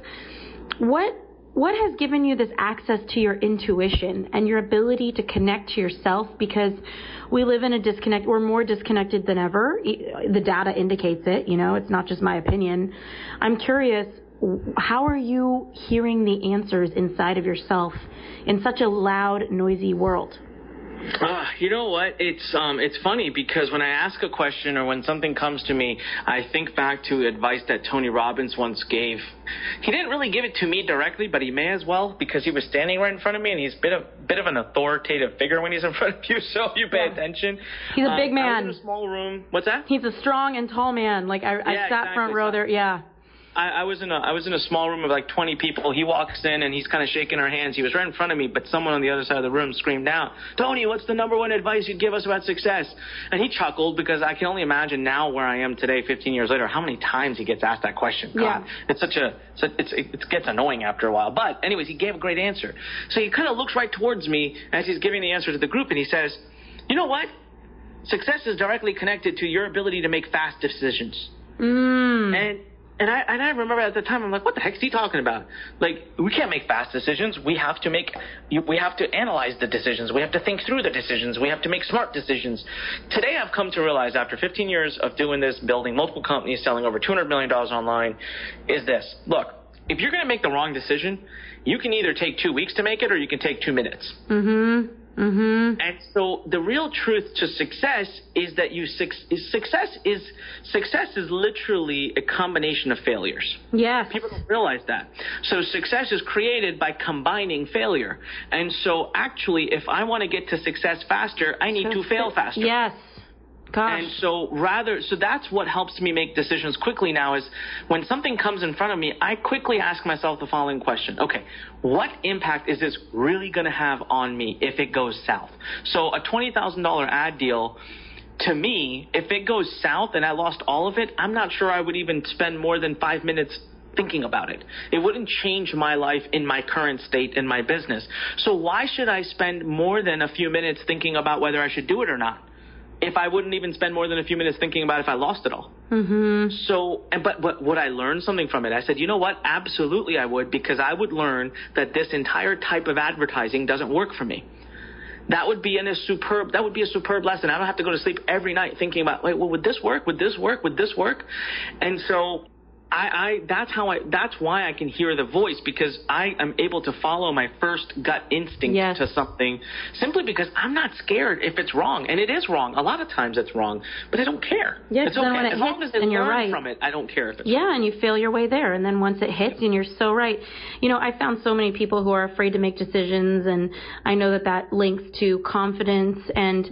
what what has given you this access to your intuition and your ability to connect to yourself because we live in a disconnect we're more disconnected than ever the data indicates it you know it's not just my opinion i'm curious how are you hearing the answers inside of yourself in such a loud, noisy world?
Uh, you know what? It's um, it's funny because when I ask a question or when something comes to me, I think back to advice that Tony Robbins once gave. He didn't really give it to me directly, but he may as well because he was standing right in front of me, and he's a bit of bit of an authoritative figure when he's in <laughs> front of you. So if you pay
Yeah.
attention,
He's a big
Um, I
man.
in a small room. What's that?
He's a strong and tall man. Like I, I
Yeah,
sat front row there. Yeah.
I, I was in a I was in a small room of like 20 people. He walks in and he's kind of shaking our hands. He was right in front of me, but someone on the other side of the room screamed out, "Tony, what's the number one advice you'd give us about success?" And he chuckled because I can only imagine now where I am today, 15 years later, how many times he gets asked that question. God,
Yeah.
it's such a it's, it gets annoying after a while. But anyways, he gave a great answer. So he kind of looks right towards me as he's giving the answer to the group, and he says, "You know what? Success is directly connected to your ability to make fast decisions."
Mm.
And and I and I remember at the time I'm like, what the heck is he talking about? Like we can't make fast decisions. We have to make we have to analyze the decisions. We have to think through the decisions. We have to make smart decisions. Today I've come to realize after 15 years of doing this, building multiple companies, selling over 200 million dollars online, is this. Look, if you're going to make the wrong decision, you can either take 2 weeks to make it or you can take 2 minutes.
Mhm. Mhm.
And so the real truth to success is that you suc- success is success is literally a combination of failures.
Yes.
People don't realize that. So success is created by combining failure. And so actually if I want to get to success faster, I need to fail faster.
Yes. Gosh.
And so rather, so that's what helps me make decisions quickly now is when something comes in front of me, I quickly ask myself the following question. Okay, what impact is this really going to have on me if it goes south? So a $20,000 ad deal, to me, if it goes south and I lost all of it, I'm not sure I would even spend more than five minutes thinking about it. It wouldn't change my life in my current state in my business. So why should I spend more than a few minutes thinking about whether I should do it or not? If I wouldn't even spend more than a few minutes thinking about if I lost it all.
Mhm.
So, and but, but would I learn something from it? I said, you know what? Absolutely I would because I would learn that this entire type of advertising doesn't work for me. That would be in a superb, that would be a superb lesson. I don't have to go to sleep every night thinking about, wait, well, would this work? Would this work? Would this work? And so I, I, that's how I, that's why I can hear the voice because I am able to follow my first gut instinct
Yes.
to something simply because I'm not scared if it's wrong. And it is wrong. A lot of times it's wrong, but I don't care.
Yeah,
it's okay.
it
as long as I learn
right.
from it, I don't care if it's
Yeah, and you feel your way there, and then once it hits, and you're so right. You know, I found so many people who are afraid to make decisions, and I know that that links to confidence. And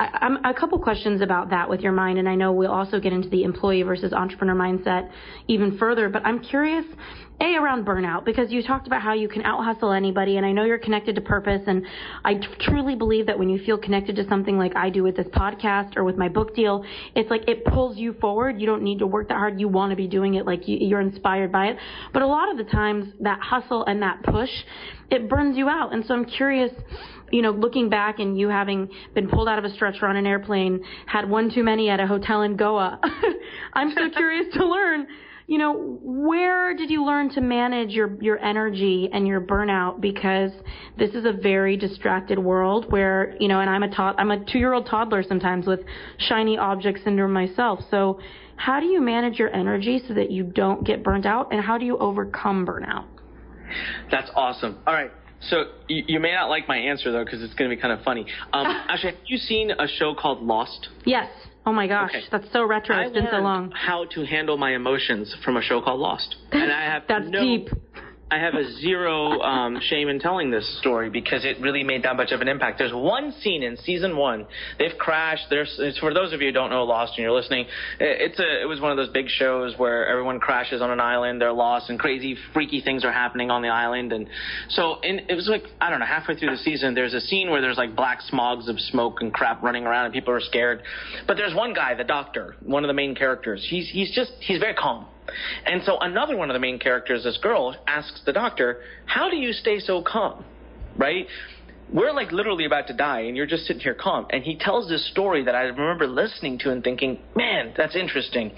A couple questions about that with your mind, and I know we'll also get into the employee versus entrepreneur mindset even further. But I'm curious, a around burnout because you talked about how you can out hustle anybody, and I know you're connected to purpose, and I t- truly believe that when you feel connected to something like I do with this podcast or with my book deal, it's like it pulls you forward. You don't need to work that hard. You want to be doing it, like you, you're inspired by it. But a lot of the times, that hustle and that push, it burns you out. And so I'm curious, you know, looking back and you having been pulled out of a stretcher on an airplane, had one too many at a hotel in Goa. <laughs> I'm so curious to learn you know, where did you learn to manage your, your energy and your burnout? Because this is a very distracted world where, you know, and I'm a to- I'm a two year old toddler sometimes with shiny object syndrome myself. So how do you manage your energy so that you don't get burnt out and how do you overcome burnout?
That's awesome. All right. So you, you may not like my answer though, because it's going to be kind of funny. Um, <laughs> actually, have you seen a show called Lost?
Yes. Oh my gosh,
Okay.
that's so retro.
I
It's been so long.
how to handle my emotions from a show called Lost, and I have <laughs>
That's
no,
deep.
I have a zero um, shame in telling this story because it really made that much of an impact. There's one scene in season one. They've crashed. There's for those of you who don't know Lost and you're listening. it- It's a it was one of those big shows where everyone crashes on an island. They're lost and crazy freaky things are happening on the island. And so in, it was like I don't know halfway through the season. There's a scene where there's like black smogs of smoke and crap running around and people are scared. But there's one guy, the doctor, one of the main characters. He's he's just he's very calm. And so another one of the main characters, this girl, asks the doctor, How do you stay so calm? Right? We're like literally about to die, and you're just sitting here calm. And he tells this story that I remember listening to and thinking, Man, that's interesting.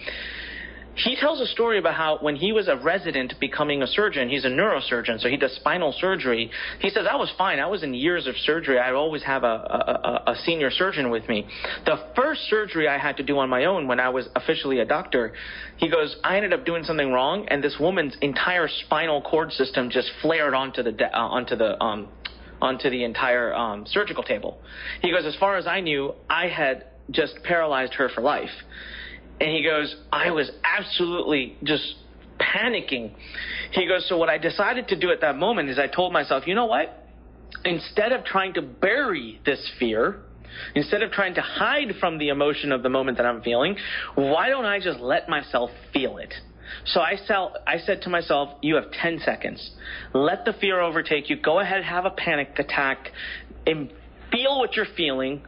He tells a story about how when he was a resident becoming a surgeon, he's a neurosurgeon, so he does spinal surgery. He says, I was fine. I was in years of surgery. I always have a, a, a, a senior surgeon with me. The first surgery I had to do on my own when I was officially a doctor, he goes, I ended up doing something wrong, and this woman's entire spinal cord system just flared onto the, de- uh, onto the, um, onto the entire um, surgical table. He goes, as far as I knew, I had just paralyzed her for life. And he goes, I was absolutely just panicking. He goes, so what I decided to do at that moment is I told myself, you know what? Instead of trying to bury this fear, instead of trying to hide from the emotion of the moment that I'm feeling, why don't I just let myself feel it? So I, sell, I said to myself, you have 10 seconds. Let the fear overtake you. Go ahead, have a panic attack, and feel what you're feeling.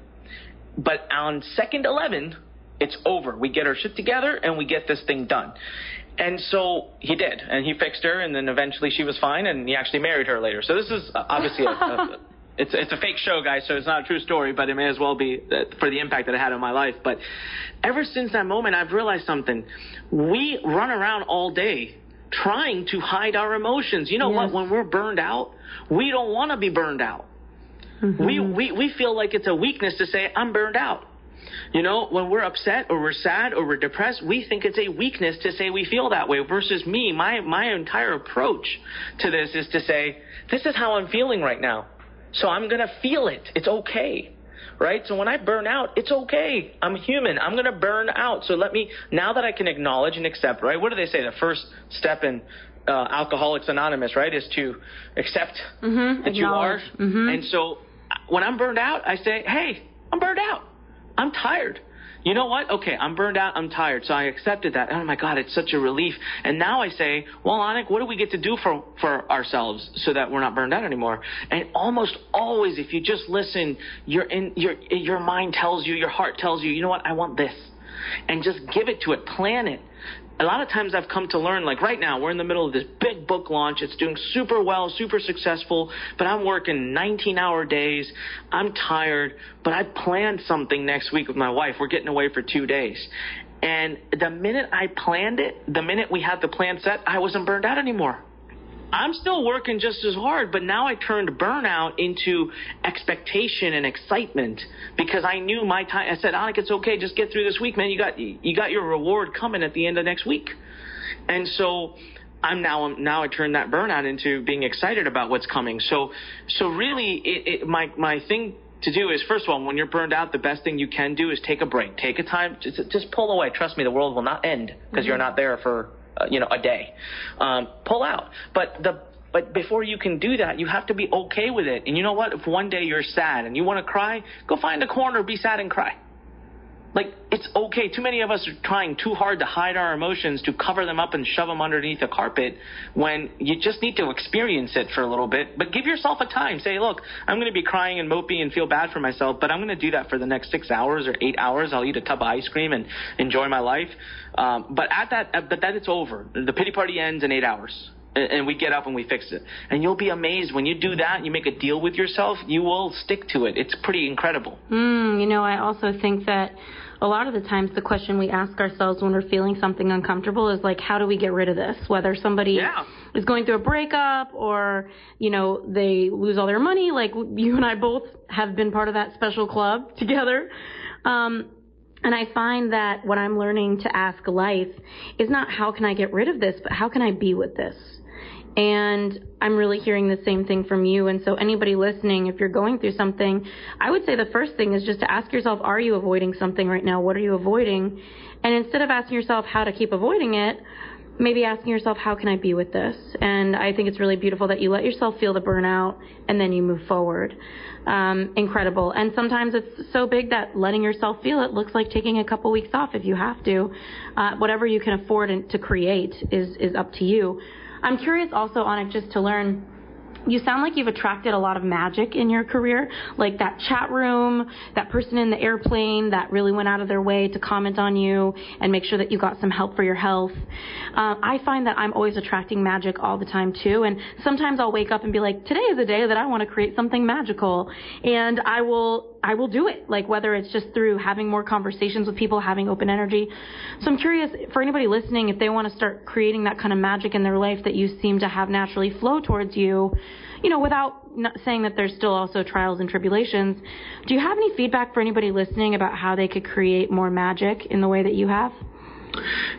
But on second 11, it's over. We get our shit together and we get this thing done. And so he did, and he fixed her, and then eventually she was fine, and he actually married her later. So this is uh, obviously a, a <laughs> it's it's a fake show, guys. So it's not a true story, but it may as well be for the impact that it had on my life. But ever since that moment, I've realized something. We run around all day trying to hide our emotions. You know yes. what? When we're burned out, we don't want to be burned out. Mm-hmm. We, we we feel like it's a weakness to say I'm burned out. You know, when we're upset or we're sad or we're depressed, we think it's a weakness to say we feel that way. Versus me, my my entire approach to this is to say, this is how I'm feeling right now. So I'm going to feel it. It's okay. Right? So when I burn out, it's okay. I'm human. I'm going to burn out. So let me, now that I can acknowledge and accept, right? What do they say? The first step in uh, Alcoholics Anonymous, right, is to accept mm-hmm. that you are. Mm-hmm. And so when I'm burned out, I say, hey, I'm burned out. I'm tired you know what? Okay, I'm burned out. I'm tired. So I accepted that. Oh my God, it's such a relief. And now I say, well, Anik, what do we get to do for, for ourselves so that we're not burned out anymore? And almost always, if you just listen, your, in, your, your mind tells you, your heart tells you, you know what? I want this. And just give it to it. Plan it a lot of times I've come to learn, like right now, we're in the middle of this big book launch. It's doing super well, super successful, but I'm working 19 hour days. I'm tired, but I planned something next week with my wife. We're getting away for two days. And the minute I planned it, the minute we had the plan set, I wasn't burned out anymore. I'm still working just as hard, but now I turned burnout into expectation and excitement because I knew my time. I said, Anik, it's okay. Just get through this week, man. You got you got your reward coming at the end of next week. And so I'm now now I turn that burnout into being excited about what's coming. So so really, it, it, my my thing to do is first of all, when you're burned out, the best thing you can do is take a break, take a time, just, just pull away. Trust me, the world will not end because mm-hmm. you're not there for uh, you know, a day. Um, pull out. But the but before you can do that, you have to be okay with it. And you know what? If one day you're sad and you want to cry, go find a corner, be sad and cry. Like, it's okay. Too many of us are trying too hard to hide our emotions, to cover them up and shove them underneath the carpet when you just need to experience it for a little bit. But give yourself a time. Say, look, I'm going to be crying and moping and feel bad for myself, but I'm going to do that for the next six hours or eight hours. I'll eat a tub of ice cream and enjoy my life. Um, but at that, but then it's over. The pity party ends in eight hours and we get up and we fix it. And you'll be amazed when you do that, you make a deal with yourself, you will stick to it. It's pretty incredible.
Mm, you know, I also think that a lot of the times the question we ask ourselves when we're feeling something uncomfortable is like, how do we get rid of this? Whether somebody
yeah.
is going through a breakup or, you know, they lose all their money, like you and I both have been part of that special club <laughs> together. Um, and I find that what I'm learning to ask life is not how can I get rid of this, but how can I be with this? And I'm really hearing the same thing from you. And so, anybody listening, if you're going through something, I would say the first thing is just to ask yourself, are you avoiding something right now? What are you avoiding? And instead of asking yourself how to keep avoiding it, maybe asking yourself, how can I be with this? And I think it's really beautiful that you let yourself feel the burnout and then you move forward. Um, incredible. And sometimes it's so big that letting yourself feel it looks like taking a couple weeks off if you have to. Uh, whatever you can afford to create is, is up to you. I'm curious also on it just to learn you sound like you've attracted a lot of magic in your career, like that chat room, that person in the airplane that really went out of their way to comment on you and make sure that you got some help for your health. Uh, I find that I'm always attracting magic all the time too, and sometimes I'll wake up and be like, today is a day that I want to create something magical, and I will I will do it, like whether it's just through having more conversations with people, having open energy. So I'm curious for anybody listening, if they want to start creating that kind of magic in their life that you seem to have naturally flow towards you, you know, without saying that there's still also trials and tribulations. Do you have any feedback for anybody listening about how they could create more magic in the way that you have?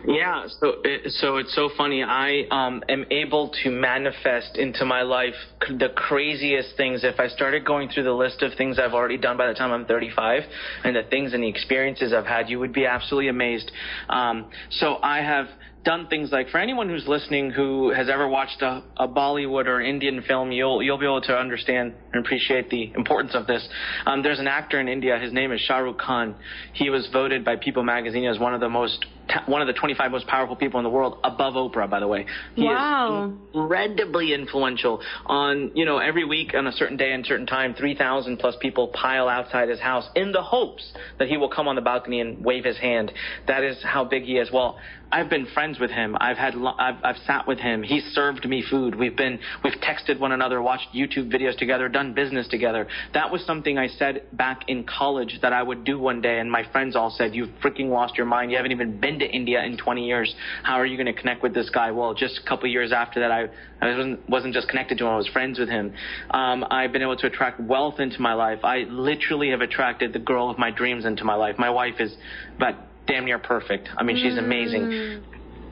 Yeah, so it, so it's so funny. I um, am able to manifest into my life the craziest things. If I started going through the list of things I've already done by the time I'm 35, and the things and the experiences I've had, you would be absolutely amazed. Um, so I have done things like for anyone who's listening who has ever watched a, a Bollywood or Indian film, you'll you'll be able to understand and appreciate the importance of this. Um, there's an actor in India. His name is Shah Rukh Khan. He was voted by People magazine as one of the most one of the 25 most powerful people in the world, above Oprah, by the way. He
wow.
is incredibly influential. On you know every week on a certain day and certain time, 3,000 plus people pile outside his house in the hopes that he will come on the balcony and wave his hand. That is how big he is. Well, I've been friends with him. I've had I've, I've sat with him. He's served me food. We've been we've texted one another, watched YouTube videos together, done business together. That was something I said back in college that I would do one day, and my friends all said, "You've freaking lost your mind. You haven't even been to India in 20 years. How are you going to connect with this guy?" Well, just a couple years after that, I I wasn't wasn't just connected to him. I was friends with him. Um, I've been able to attract wealth into my life. I literally have attracted the girl of my dreams into my life. My wife is about damn near perfect. I mean, she's amazing.
Mm.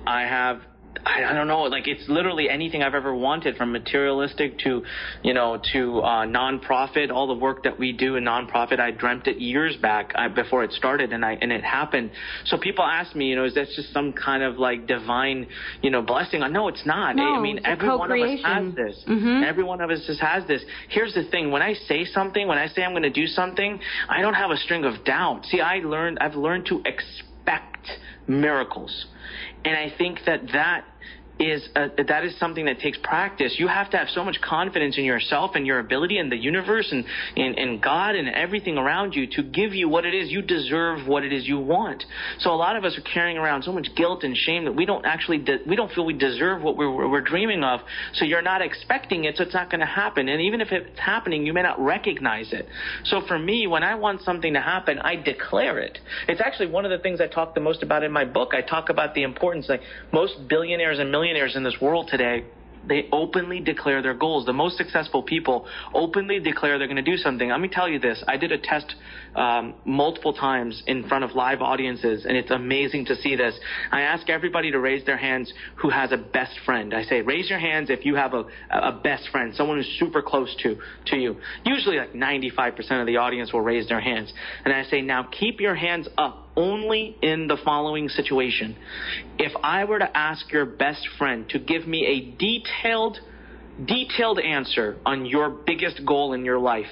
I have I, don't know, like it's literally anything I've ever wanted, from materialistic to, you know, to uh, nonprofit. All the work that we do in nonprofit, I dreamt it years back uh, before it started, and I and it happened. So people ask me, you know, is that just some kind of like divine, you know, blessing? No, it's not.
No,
I mean, every one of us has this.
Mhm.
Every one of us just has this. Here's the thing: when I say something, when I say I'm going to do something, I don't have a string of doubt. See, I learned, I've learned to expect miracles, and I think that that is a, that is something that takes practice. You have to have so much confidence in yourself and your ability and the universe and in, in God and everything around you to give you what it is you deserve, what it is you want. So a lot of us are carrying around so much guilt and shame that we don't actually de- we don't feel we deserve what we're, we're dreaming of. So you're not expecting it, so it's not going to happen. And even if it's happening, you may not recognize it. So for me, when I want something to happen, I declare it. It's actually one of the things I talk the most about in my book. I talk about the importance, like most billionaires and millionaires in this world today they openly declare their goals. The most successful people openly declare they're going to do something. Let me tell you this. I did a test um, multiple times in front of live audiences, and it's amazing to see this. I ask everybody to raise their hands who has a best friend. I say, raise your hands if you have a, a best friend, someone who's super close to, to you. Usually, like 95% of the audience will raise their hands. And I say, now keep your hands up only in the following situation. If I were to ask your best friend to give me a detailed, detailed answer on your biggest goal in your life,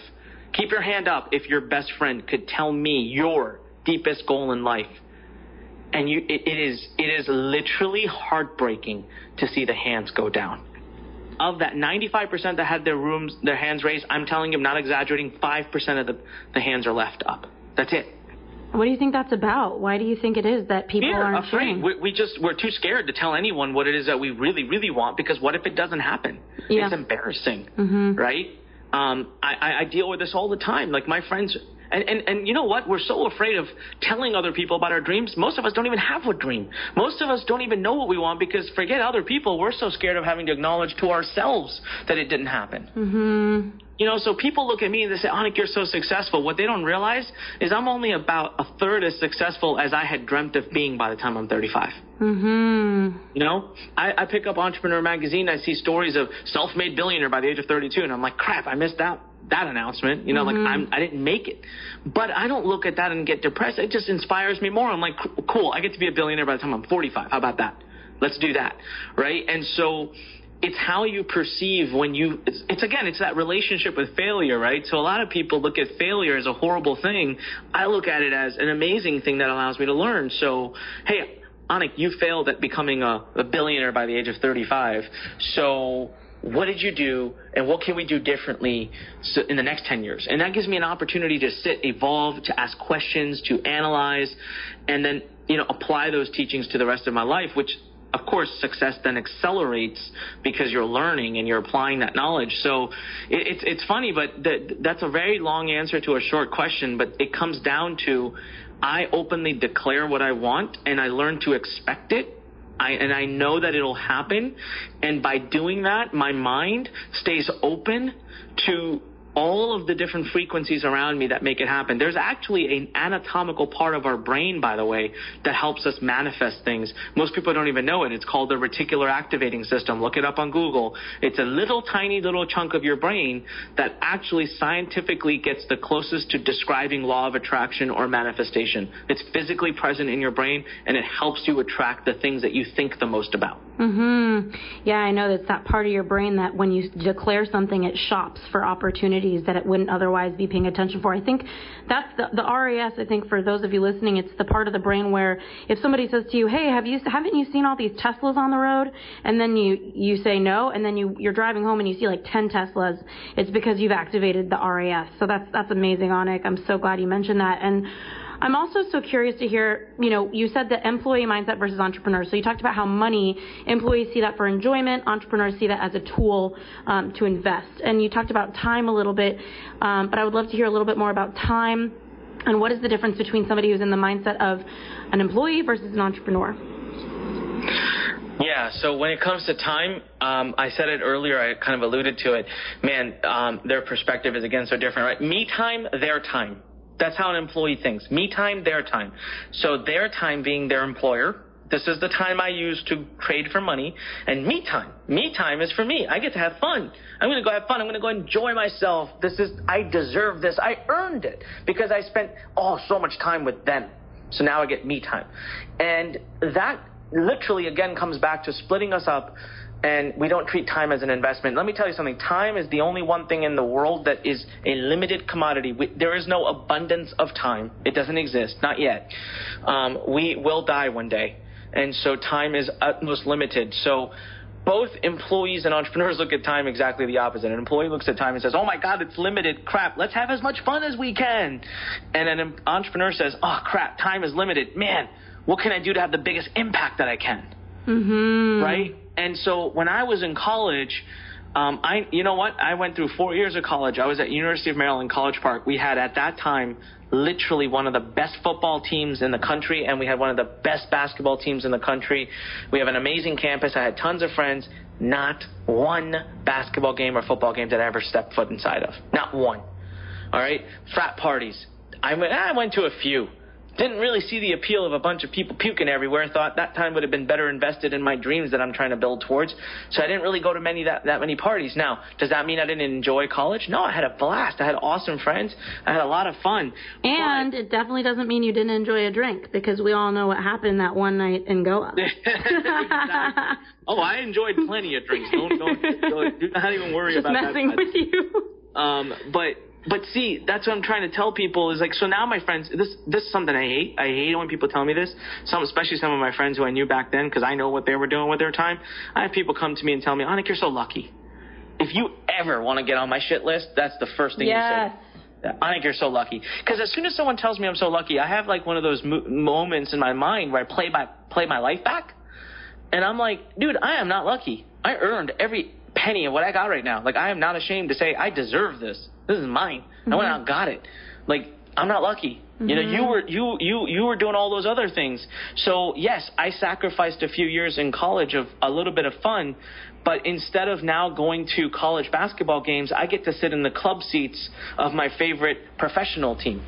keep your hand up if your best friend could tell me your deepest goal in life. And you, it, it is, it is literally heartbreaking to see the hands go down. Of that 95% that had their rooms, their hands raised, I'm telling you, I'm not exaggerating, 5% of the, the hands are left up. That's it.
What do you think that's about? Why do you think it is that people
Fear,
aren't
afraid.
sharing?
We, we just we're too scared to tell anyone what it is that we really, really want because what if it doesn't happen?
Yeah.
It's embarrassing,
Mhm.
right? Um, I, I deal with this all the time. Like my friends, and, and and you know what? We're so afraid of telling other people about our dreams. Most of us don't even have a dream. Most of us don't even know what we want because forget other people. We're so scared of having to acknowledge to ourselves that it didn't happen.
Mhm.
You know, so people look at me and they say, Anik, you're so successful. What they don't realize is I'm only about a third as successful as I had dreamt of being by the time I'm 35.
Mhm.
You know, I, I pick up Entrepreneur Magazine, I see stories of self-made billionaire by the age of 32, and I'm like, crap, I missed that that announcement. You know, like mm-hmm. I'm I didn't make it, but I don't look at that and get depressed. It just inspires me more. I'm like, cool, I get to be a billionaire by the time I'm 45. How about that? Let's do that, right? And so it's how you perceive when you it's, it's again it's that relationship with failure right so a lot of people look at failure as a horrible thing i look at it as an amazing thing that allows me to learn so hey Anik, you failed at becoming a, a billionaire by the age of 35 so what did you do and what can we do differently in the next 10 years and that gives me an opportunity to sit evolve to ask questions to analyze and then you know apply those teachings to the rest of my life which of course, success then accelerates because you're learning and you're applying that knowledge. So it, it's it's funny, but th- that's a very long answer to a short question. But it comes down to I openly declare what I want and I learn to expect it. I, and I know that it'll happen. And by doing that, my mind stays open to all of the different frequencies around me that make it happen. There's actually an anatomical part of our brain, by the way, that helps us manifest things. Most people don't even know it. It's called the reticular activating system. Look it up on Google. It's a little tiny little chunk of your brain that actually scientifically gets the closest to describing law of attraction or manifestation. It's physically present in your brain and it helps you attract the things that you think the most about.
Mhm. Yeah, I know that's that part of your brain that when you declare something it shops for opportunities that it wouldn't otherwise be paying attention for. I think that's the, the RAS. I think for those of you listening, it's the part of the brain where if somebody says to you, "Hey, have you haven't you seen all these Teslas on the road?" and then you you say no, and then you you're driving home and you see like 10 Teslas, it's because you've activated the RAS. So that's that's amazing, Anik. I'm so glad you mentioned that. And I'm also so curious to hear, you know, you said the employee mindset versus entrepreneur. So you talked about how money, employees see that for enjoyment, entrepreneurs see that as a tool um, to invest. And you talked about time a little bit, um, but I would love to hear a little bit more about time and what is the difference between somebody who's in the mindset of an employee versus an entrepreneur.
Yeah, so when it comes to time, um, I said it earlier, I kind of alluded to it. Man, um, their perspective is again so different, right? Me time, their time. That's how an employee thinks. Me time, their time. So their time being their employer. This is the time I use to trade for money. And me time. Me time is for me. I get to have fun. I'm going to go have fun. I'm going to go enjoy myself. This is, I deserve this. I earned it because I spent, oh, so much time with them. So now I get me time. And that literally again comes back to splitting us up and we don't treat time as an investment. Let me tell you something. Time is the only one thing in the world that is a limited commodity. We, there is no abundance of time. It doesn't exist, not yet. Um, we will die one day, and so time is utmost limited. So. Both employees and entrepreneurs look at time exactly the opposite. An employee looks at time and says, "Oh my God, it's limited. Crap, let's have as much fun as we can." And an entrepreneur says, "Oh crap, time is limited. Man, what can I do to have the biggest impact that I can?"
Mm-hmm.
Right? And so when I was in college, um, I, you know what? I went through four years of college. I was at University of Maryland College Park. We had at that time literally one of the best football teams in the country, and we had one of the best basketball teams in the country. We have an amazing campus. I had tons of friends. Not one basketball game or football game that I ever stepped foot inside of. Not one. All right. Frat parties. I went. I went to a few didn't really see the appeal of a bunch of people puking everywhere. Thought that time would have been better invested in my dreams that I'm trying to build towards. So I didn't really go to many that that many parties. Now, does that mean I didn't enjoy college? No, I had a blast. I had awesome friends. I had a lot of fun.
And but, it definitely doesn't mean you didn't enjoy a drink because we all know what happened that one night in Goa. <laughs>
exactly. Oh, I enjoyed plenty of drinks. Don't don't, don't do not even worry <laughs>
Just
about
messing
that.
with you.
Um, but but see, that's what I'm trying to tell people is like, so now my friends, this this is something I hate. I hate when people tell me this. Some, especially some of my friends who I knew back then, because I know what they were doing with their time. I have people come to me and tell me, Anik, you're so lucky. If you ever want to get on my shit list, that's the first thing
yes.
you say. I think you're so lucky. Because as soon as someone tells me I'm so lucky, I have like one of those mo- moments in my mind where I play my play my life back, and I'm like, dude, I am not lucky. I earned every penny of what I got right now. Like I am not ashamed to say I deserve this. This is mine. Mm-hmm. I went out and got it. Like I'm not lucky. Mm-hmm. You know, you mm-hmm. were you you you were doing all those other things. So yes, I sacrificed a few years in college of a little bit of fun, but instead of now going to college basketball games, I get to sit in the club seats of my favorite professional team.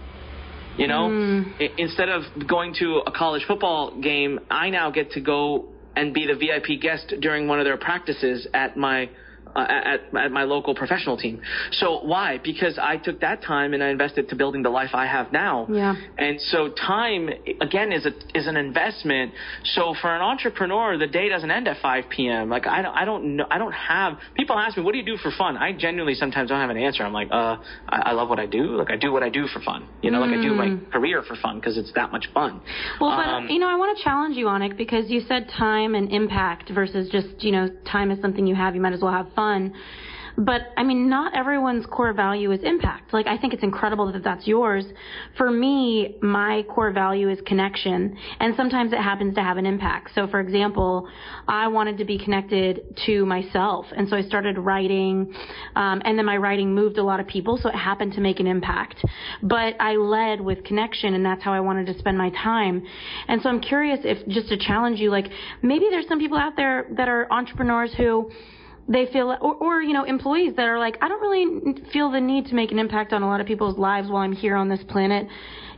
You know, mm. I, instead of going to a college football game, I now get to go and be the VIP guest during one of their practices at my uh, at, at my local professional team. So why? Because I took that time and I invested to building the life I have now.
Yeah.
And so time again is a is an investment. So for an entrepreneur, the day doesn't end at 5 p.m. Like I don't I don't know I don't have people ask me what do you do for fun. I genuinely sometimes don't have an answer. I'm like uh I, I love what I do. Like I do what I do for fun. You know, mm. like I do my mm. career for fun because it's that much fun.
Well, but um, you know I want to challenge you on it because you said time and impact versus just you know time is something you have. You might as well have fun fun. But I mean, not everyone's core value is impact. Like, I think it's incredible that that's yours. For me, my core value is connection, and sometimes it happens to have an impact. So, for example, I wanted to be connected to myself, and so I started writing, um, and then my writing moved a lot of people, so it happened to make an impact. But I led with connection, and that's how I wanted to spend my time. And so I'm curious if, just to challenge you, like, maybe there's some people out there that are entrepreneurs who, they feel, or, or, you know, employees that are like, I don't really feel the need to make an impact on a lot of people's lives while I'm here on this planet.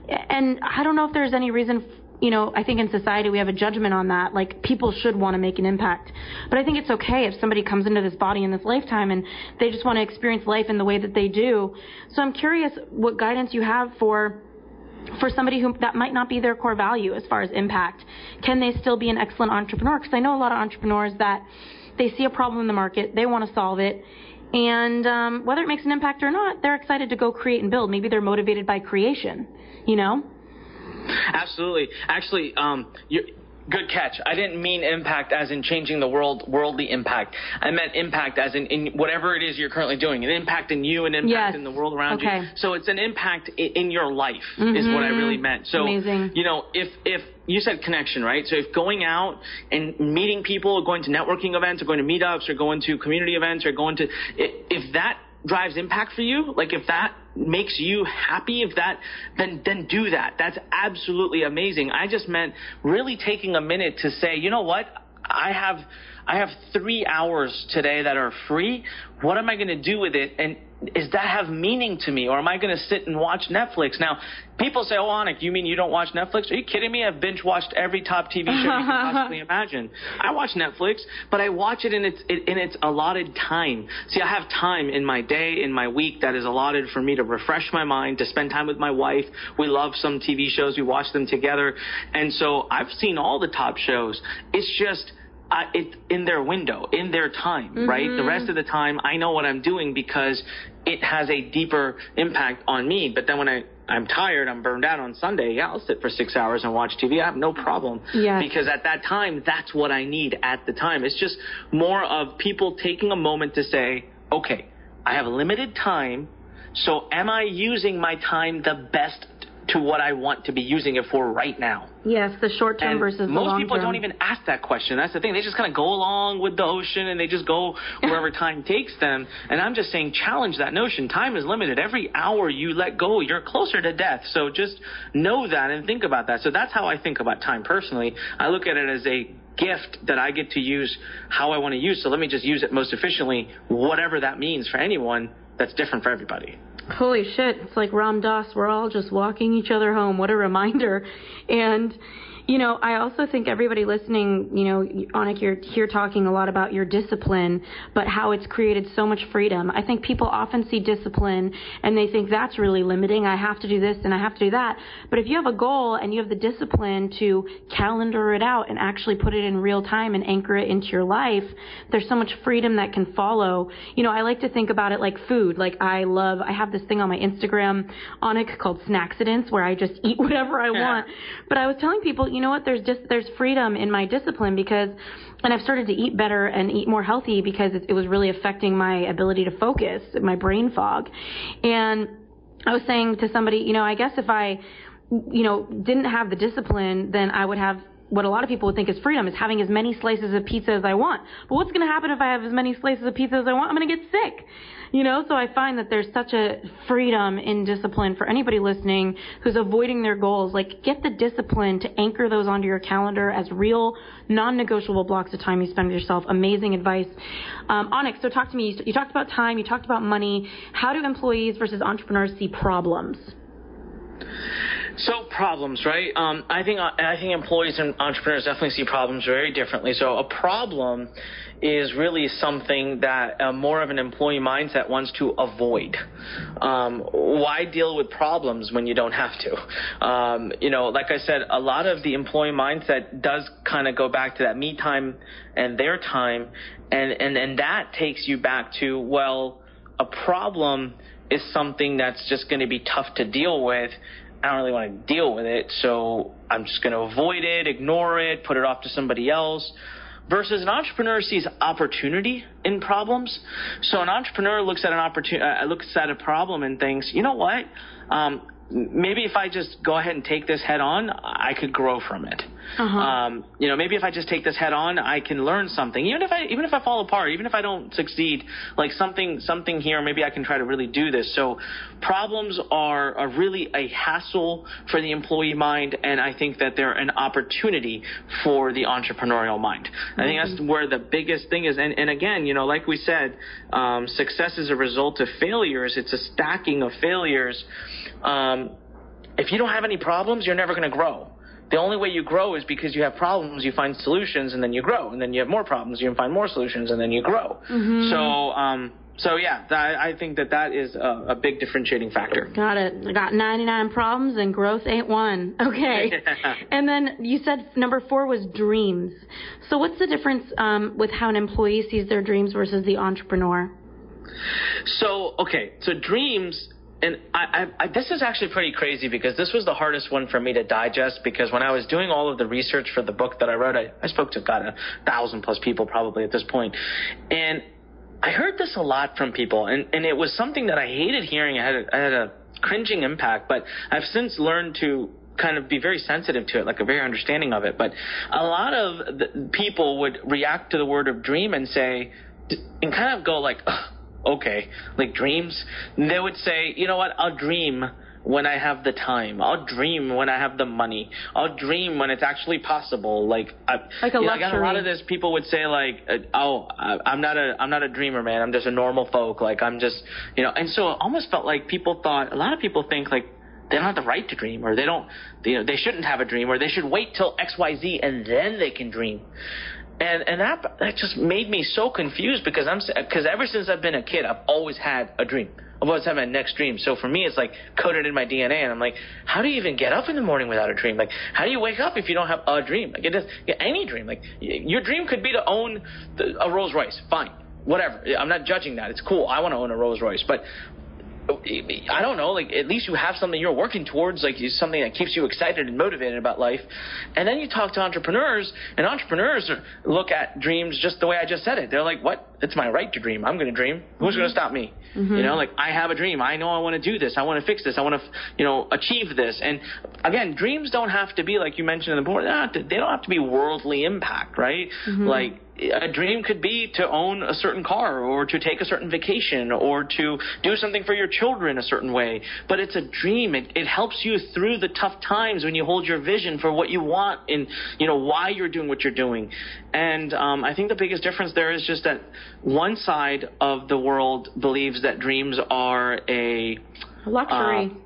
And I don't know if there's any reason, you know, I think in society we have a judgment on that. Like, people should want to make an impact. But I think it's okay if somebody comes into this body in this lifetime and they just want to experience life in the way that they do. So I'm curious what guidance you have for for somebody who that might not be their core value as far as impact. Can they still be an excellent entrepreneur? Because I know a lot of entrepreneurs that they see a problem in the market, they want to solve it, and um, whether it makes an impact or not, they're excited to go create and build. Maybe they're motivated by creation, you know?
Absolutely. Actually, um, Good catch. I didn't mean impact as in changing the world, worldly impact. I meant impact as in, in whatever it is you're currently doing, an impact in you, an impact
yes.
in the world around
okay.
you. So it's an impact in, in your life
mm-hmm.
is what I really meant. So,
Amazing.
you know, if, if you said connection, right? So if going out and meeting people, or going to networking events, or going to meetups, or going to community events, or going to, if that drives impact for you, like if that makes you happy, if that, then, then do that. That's absolutely amazing. I just meant really taking a minute to say, you know what? I have, I have three hours today that are free. What am I going to do with it? And is that have meaning to me? Or am I going to sit and watch Netflix? Now, people say, oh, Anik, you mean you don't watch Netflix? Are you kidding me? I've binge watched every top TV show you can possibly <laughs> imagine. I watch Netflix, but I watch it in its, in its allotted time. See, I have time in my day, in my week that is allotted for me to refresh my mind, to spend time with my wife. We love some TV shows. We watch them together. And so I've seen all the top shows. It's just, uh, it in their window, in their time,
mm-hmm.
right? The rest of the time, I know what I'm doing because it has a deeper impact on me. But then when I I'm tired, I'm burned out on Sunday. Yeah, I'll sit for six hours and watch TV. I have no problem.
Yes.
Because at that time, that's what I need at the time. It's just more of people taking a moment to say, okay, I have limited time. So am I using my time the best to what I want to be using it for right now.
Yes, the short term versus the
most people don't even ask that question. That's the thing. They just kind of go along with the ocean and they just go <laughs> wherever time takes them. And I'm just saying, challenge that notion. Time is limited. Every hour you let go, you're closer to death. So just know that and think about that. So that's how I think about time personally. I look at it as a gift that I get to use how I want to use. So let me just use it most efficiently, whatever that means for anyone. That's different for everybody.
Holy shit, it's like Ram Dass. We're all just walking each other home. What a reminder. And you know, I also think everybody listening, you know, Anik, you're here talking a lot about your discipline, but how it's created so much freedom. I think people often see discipline and they think that's really limiting. I have to do this and I have to do that. But if you have a goal and you have the discipline to calendar it out and actually put it in real time and anchor it into your life, there's so much freedom that can follow. You know, I like to think about it like food. Like I love, I have this thing on my Instagram, Anik, called Snackcidents, where I just eat <laughs> whatever I want. But I was telling people, you know what? There's just there's freedom in my discipline because, and I've started to eat better and eat more healthy because it, it was really affecting my ability to focus, my brain fog, and I was saying to somebody, you know, I guess if I, you know, didn't have the discipline, then I would have what a lot of people would think is freedom is having as many slices of pizza as I want. But what's going to happen if I have as many slices of pizza as I want? I'm going to get sick. You know, so I find that there's such a freedom in discipline for anybody listening who's avoiding their goals. Like, get the discipline to anchor those onto your calendar as real, non-negotiable blocks of time you spend with yourself. Amazing advice. Um, Anik, so talk to me. You, you talked about time. You talked about money. How do employees versus entrepreneurs see problems?
So problems, right? Um, I think I think employees and entrepreneurs definitely see problems very differently. So a problem is really something that uh, more of an employee mindset wants to avoid. Um, why deal with problems when you don't have to? Um, you know, like I said, a lot of the employee mindset does kind of go back to that me time and their time, and and and that takes you back to well, a problem is something that's just going to be tough to deal with. I don't really want to deal with it, so I'm just going to avoid it, ignore it, put it off to somebody else. Versus an entrepreneur sees opportunity in problems. So an entrepreneur looks at an opportunity, uh, looks at a problem and thinks, you know what? Um, maybe if I just go ahead and take this head on, I could grow from it. Uh-huh. Um, you know, maybe if I just take this head on, I can learn something. Even if I even if I fall apart, even if I don't succeed, like something something here, maybe I can try to really do this. So problems are, are really a hassle for the employee mind, and I think that they're an opportunity for the entrepreneurial mind. Mm-hmm. I think that's mm-hmm. where the biggest thing is. And, and again, you know, like we said, um, success is a result of failures. It's a stacking of failures. Um, if you don't have any problems, you're never going to grow. The only way you grow is because you have problems, you find solutions, and then you grow. And then you have more problems, you find more solutions, and then you grow. Mm-hmm. So, um, so yeah, that, I think that that is a, a, big differentiating factor.
Got it. I got 99 problems and growth ain't one. Okay. <laughs> and then you said number four was dreams. So what's the difference um, with how an employee sees their dreams versus the entrepreneur?
So okay, so dreams and I, I, this is actually pretty crazy because this was the hardest one for me to digest because when I was doing all of the research for the book that I wrote, I, I spoke to God a thousand plus people probably at this point, and I heard this a lot from people, and, and it was something that I hated hearing. I had, a, I had a cringing impact, but I've since learned to kind of be very sensitive to it, like a very understanding of it. But a lot of people would react to the word of dream and say, and kind of go like, okay, like dreams. They would say, you know what, I'll dream when I have the time. I'll dream when I have the money. I'll dream when it's actually possible. Like, I,
like a
you
know, I got
a lot of this. People would say like, uh, oh, I'm not a, I'm not a dreamer, man. I'm just a normal folk. Like, I'm just, you know. And so it almost felt like people thought. A lot of people think like they don't have the right to dream, or they don't, you know, they shouldn't have a dream, or they should wait till X, Y, Z and then they can dream and and that that just made me so confused because I'm because ever since I've been a kid, I've always had a dream. I've always had my next dream. So for me, it's like coded in my DNA, and I'm like, how do you even get up in the morning without a dream? Like, how do you wake up if you don't have a dream? Like, it does yeah, any dream. Like, your dream could be to own the, a Rolls Royce. Fine, whatever. I'm not judging that. It's cool. I want to own a Rolls Royce, but I don't know, like at least you have something you're working towards, like something that keeps you excited and motivated about life. And then you talk to entrepreneurs, and entrepreneurs look at dreams just the way I just said it. They're like, "What? It's my right to dream. I'm going to dream. Who's mm-hmm. going to stop me?" Mm-hmm. You know, like I have a dream. I know I want to do this. I want to fix this. I want to, you know, achieve this. And again, dreams don't have to be like you mentioned in the board. They don't have to be worldly impact, right? Mm-hmm. Like a dream could be to own a certain car or to take a certain vacation or to do something for your children a certain way. But it's a dream. It, it helps you through the tough times when you hold your vision for what you want and, you know, why you're doing what you're doing. And um, I think the biggest difference there is just that one side of the world believes that dreams are a
luxury. Uh,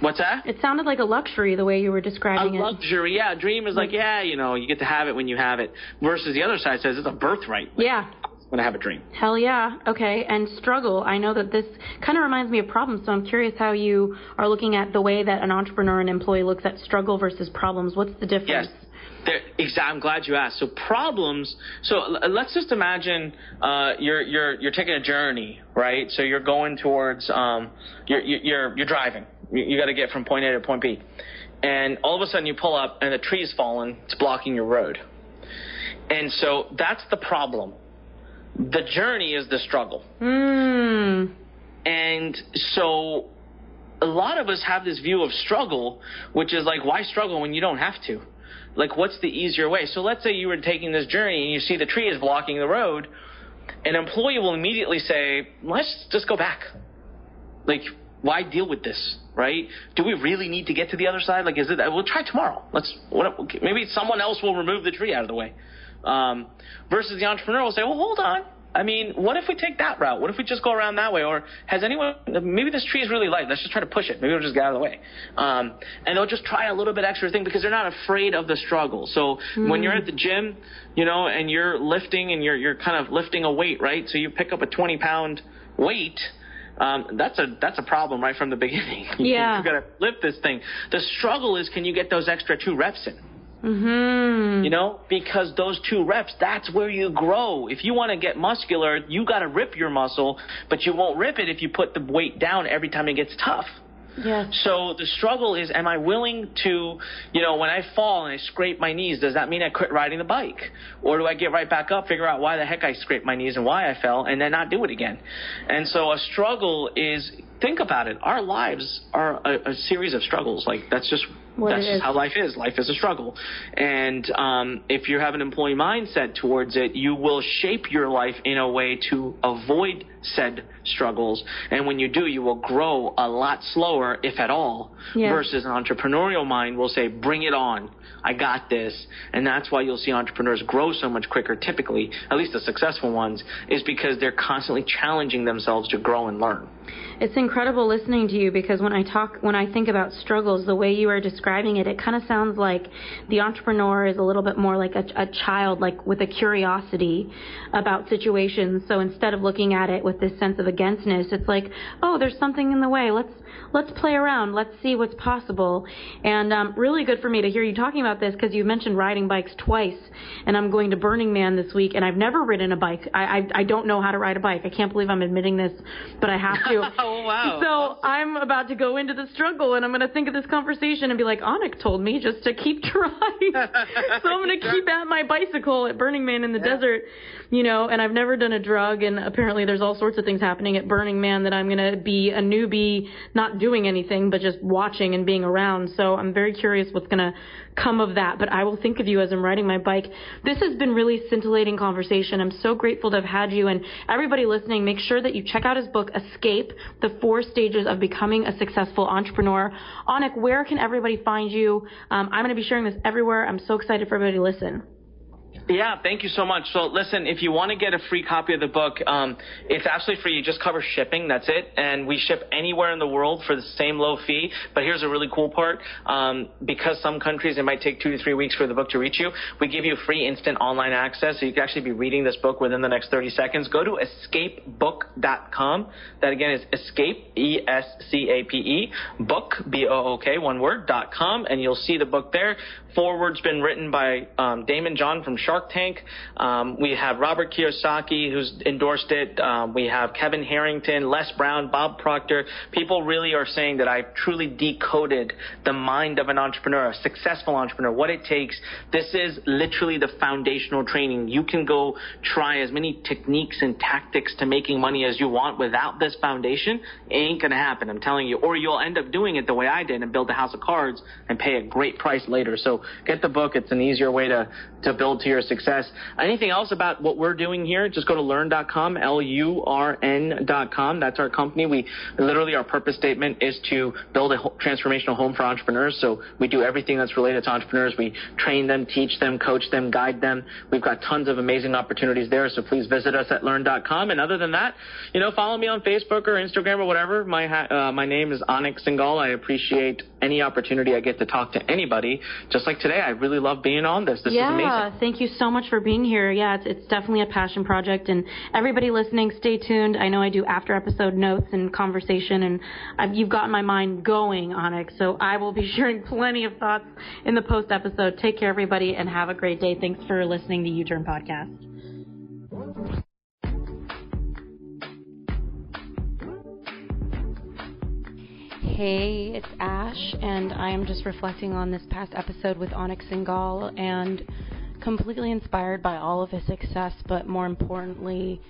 What's that?
It sounded like a luxury the way you were describing
a
it.
A luxury, yeah. Dream is like, yeah, you know, you get to have it when you have it. Versus the other side says it's a birthright.
Yeah.
When I have a dream.
Hell yeah. Okay. And struggle. I know that this kind of reminds me of problems, so I'm curious how you are looking at the way that an entrepreneur and employee looks at struggle versus problems. What's the difference?
Yes. I'm glad you asked. So problems. So let's just imagine uh, you're you're you're taking a journey, right? So you're going towards um, you're you're you're driving, you, you got to get from point A to point B. And all of a sudden you pull up and a tree tree's fallen. It's blocking your road. And so that's the problem. The journey is the struggle.
Mm.
And so a lot of us have this view of struggle, which is like, why struggle when you don't have to? Like, what's the easier way? So let's say you were taking this journey and you see the tree is blocking the road. An employee will immediately say, let's just go back. Like, why deal with this, right? Do we really need to get to the other side? Like, is it? We'll try tomorrow. Let's. What, maybe someone else will remove the tree out of the way. Um, versus the entrepreneur will say, well, hold on. I mean, what if we take that route? What if we just go around that way? Or has anyone, maybe this tree is really light. Let's just try to push it. Maybe we'll just get out of the way. Um, and they'll just try a little bit extra thing because they're not afraid of the struggle. So mm. when you're at the gym, you know, and you're lifting and you're, you're kind of lifting a weight, right? So you pick up a 20 pound weight um, that's a that's a problem right from the beginning. <laughs>
Yeah,
you got to lift this thing. The struggle is, can you get those extra two reps in?
Mm-hmm.
You know, because those two reps, that's where you grow. If you want to get muscular, you got to rip your muscle, but you won't rip it if you put the weight down every time it gets tough.
Yeah.
So the struggle is, am I willing to, you know, when I fall and I scrape my knees, does that mean I quit riding the bike? Or do I get right back up, figure out why the heck I scraped my knees and why I fell, and then not do it again? And so a struggle is, think about it. Our lives are a, a series of struggles. Like that's just
what
That's just how life is. Life is a struggle. And um, if you have an employee mindset towards it, you will shape your life in a way to avoid said struggles. And when you do, you will grow a lot slower, if at all,
Yeah.
versus an entrepreneurial mind will say, bring it on. I got this. And that's why you'll see entrepreneurs grow so much quicker, typically, at least the successful ones, is because they're constantly challenging themselves to grow and learn.
It's incredible listening to you because when I talk, when I think about struggles, the way you are describing it, it kind of sounds like the entrepreneur is a little bit more like a, a child, like with a curiosity about situations. So instead of looking at it with this sense of againstness, it's like, oh, there's something in the way. Let's let's play around. Let's see what's possible. And um, really good for me to hear you talking about this because you mentioned riding bikes twice, and I'm going to Burning Man this week, and I've never ridden a bike. I I, I don't know how to ride a bike. I can't believe I'm admitting this, but I have to. <laughs>
Oh, wow.
So I'm about to go into the struggle, and I'm going to think of this conversation and be like, Anik told me just to keep <laughs> trying. so I'm going to keep at my bicycle at Burning Man in the desert, you know. And I've never done a drug, and apparently there's all sorts of things happening at Burning Man that I'm going to be a newbie, not doing anything, but just watching and being around. So I'm very curious what's going to come of that. But I will think of you as I'm riding my bike. This has been really scintillating conversation. I'm so grateful to have had you. And everybody listening, make sure that you check out his book, Escape: The Four Stages of Becoming a Successful Entrepreneur. Anik, where can everybody find you? Um, I'm going to be sharing this everywhere. I'm so excited for everybody to listen.
Yeah, thank you so much. So, listen, if you want to get a free copy of the book, um, it's absolutely free. You just cover shipping. That's it. And we ship anywhere in the world for the same low fee. But here's a really cool part. Um, because some countries, it might take two to three weeks for the book to reach you, we give you free instant online access. So you can actually be reading this book within the next 30 seconds. Go to escapebook.com. That again is escape, E-S-C-A-P-E, book, B-O-O-K, one word, dot com. And you'll see the book there. Foreword's been written by um, Daymond John from Shark Tank. Um, we have Robert Kiyosaki who's endorsed it. Um, we have Kevin Harrington, Les Brown, Bob Proctor. People really are saying that I've truly decoded the mind of an entrepreneur, a successful entrepreneur, what it takes. This is literally the foundational training. You can go try as many techniques and tactics to making money as you want without this foundation. It ain't gonna happen, I'm telling you. Or you'll end up doing it the way I did and build a house of cards and pay a great price later. So get the book. It's an easier way to, to build to your success. Anything else about what we're doing here? Just go to lurn.com, L-U-R-N.com. That's our company. We literally, our purpose statement is to build a transformational home for entrepreneurs. So we do everything that's related to entrepreneurs. We train them, teach them, coach them, guide them. We've got tons of amazing opportunities there. So please visit us at lurn.com. And other than that, you know, follow me on Facebook or Instagram or whatever. My, ha- uh, my name is Anik Singal. I appreciate any opportunity I get to talk to anybody. Just like today, I really love being on this. This is amazing.
yeah, thank you so much for being here. Yeah, it's, it's definitely a passion project. And everybody listening, stay tuned. I know I do after episode notes and conversation, and I've, you've gotten my mind going, Anik. So I will be <laughs> sharing plenty of thoughts in the post episode. Take care, everybody, and have a great day. Thanks for listening to You Turn Podcast. Hey, it's Ash, and I am just reflecting on this past episode with Anik Singal and completely inspired by all of his success, but more importantly,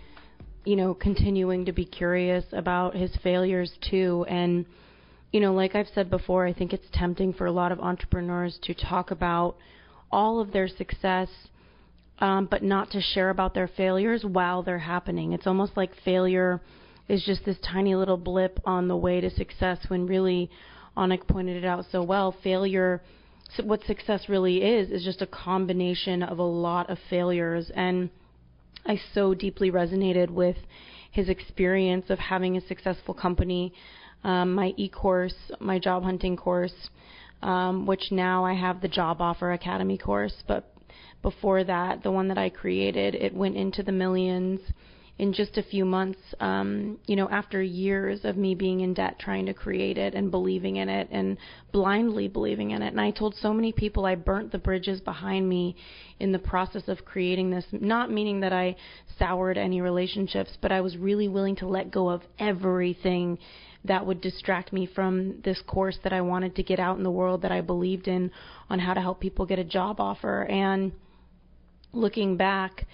you know, continuing to be curious about his failures too. And, you know, like I've said before, I think it's tempting for a lot of entrepreneurs to talk about all of their success, um, but not to share about their failures while they're happening. It's almost like failure is just this tiny little blip on the way to success when really, Anik pointed it out so well, failure, so what success really is, is just a combination of a lot of failures. And I so deeply resonated with his experience of having a successful company, um, my e course, my job hunting course, um, which now I have the Job Offer Academy course. But before that, the one that I created, it went into the millions in just a few months, um, you know, after years of me being in debt trying to create it and believing in it and blindly believing in it. And I told so many people I burnt the bridges behind me in the process of creating this, not meaning that I soured any relationships, but I was really willing to let go of everything that would distract me from this course that I wanted to get out in the world that I believed in on how to help people get a job offer. And looking back,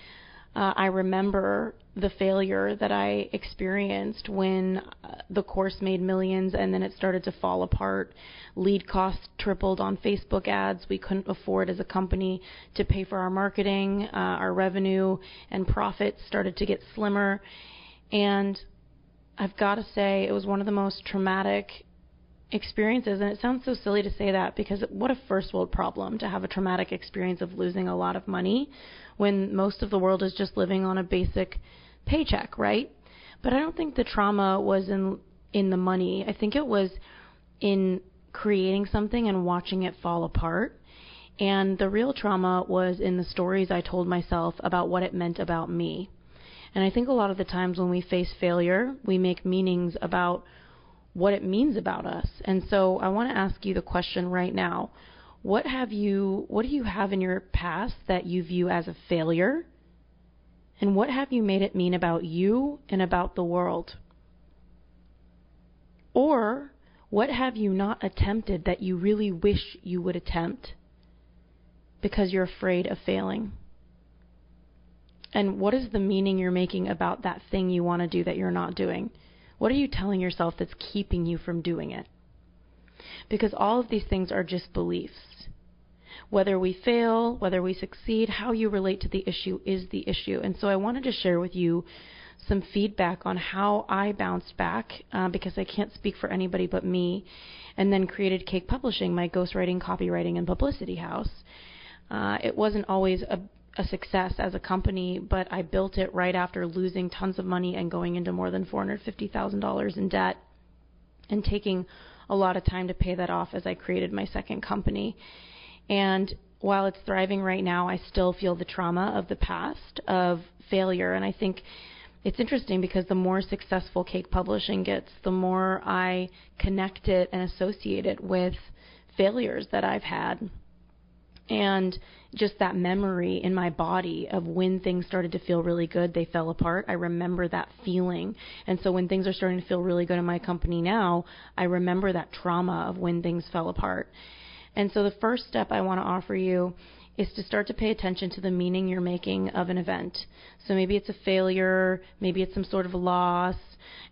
uh, I remember the failure that I experienced when uh, the course made millions and then it started to fall apart. Lead costs tripled on Facebook ads. We couldn't afford as a company to pay for our marketing. Uh, our revenue and profits started to get slimmer. And I've got to say, it was one of the most traumatic experiences. And it sounds so silly to say that because what a first world problem to have a traumatic experience of losing a lot of money when most of the world is just living on a basic paycheck, right? But I don't think the trauma was in in the money. I think it was in creating something and watching it fall apart. And the real trauma was in the stories I told myself about what it meant about me. And I think a lot of the times when we face failure, we make meanings about what it means about us. And so I want to ask you the question right now what have you what do you have in your past that you view as a failure? And what have you made it mean about you and about the world? Or what have you not attempted that you really wish you would attempt because you're afraid of failing? And what is the meaning you're making about that thing you want to do that you're not doing? What are you telling yourself that's keeping you from doing it? Because all of these things are just beliefs. Whether we fail, whether we succeed, how you relate to the issue is the issue. And so I wanted to share with you some feedback on how I bounced back uh, because I can't speak for anybody but me, and then created Cake Publishing, my ghostwriting, copywriting, and publicity house. Uh, it wasn't always a, a success as a company, but I built it right after losing tons of money and going into more than $450,000 in debt and taking a lot of time to pay that off as I created my second company. And while it's thriving right now, I still feel the trauma of the past of failure. And I think it's interesting because the more successful cake publishing gets, the more I connect it and associate it with failures that I've had. And just that memory in my body of when things started to feel really good, they fell apart. I remember that feeling. And so when things are starting to feel really good in my company now, I remember that trauma of when things fell apart. And so the first step I want to offer you is to start to pay attention to the meaning you're making of an event. So maybe it's a failure, maybe it's some sort of loss.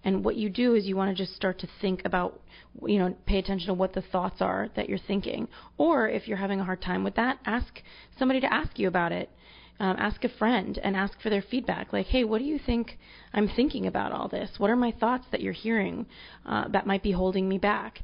And what you do is you want to just start to think about, you know, pay attention to what the thoughts are that you're thinking. Or if you're having a hard time with that, ask somebody to ask you about it. Um, ask a friend and ask for their feedback. Like, hey, what do you think I'm thinking about all this? What are my thoughts that you're hearing uh, that might be holding me back?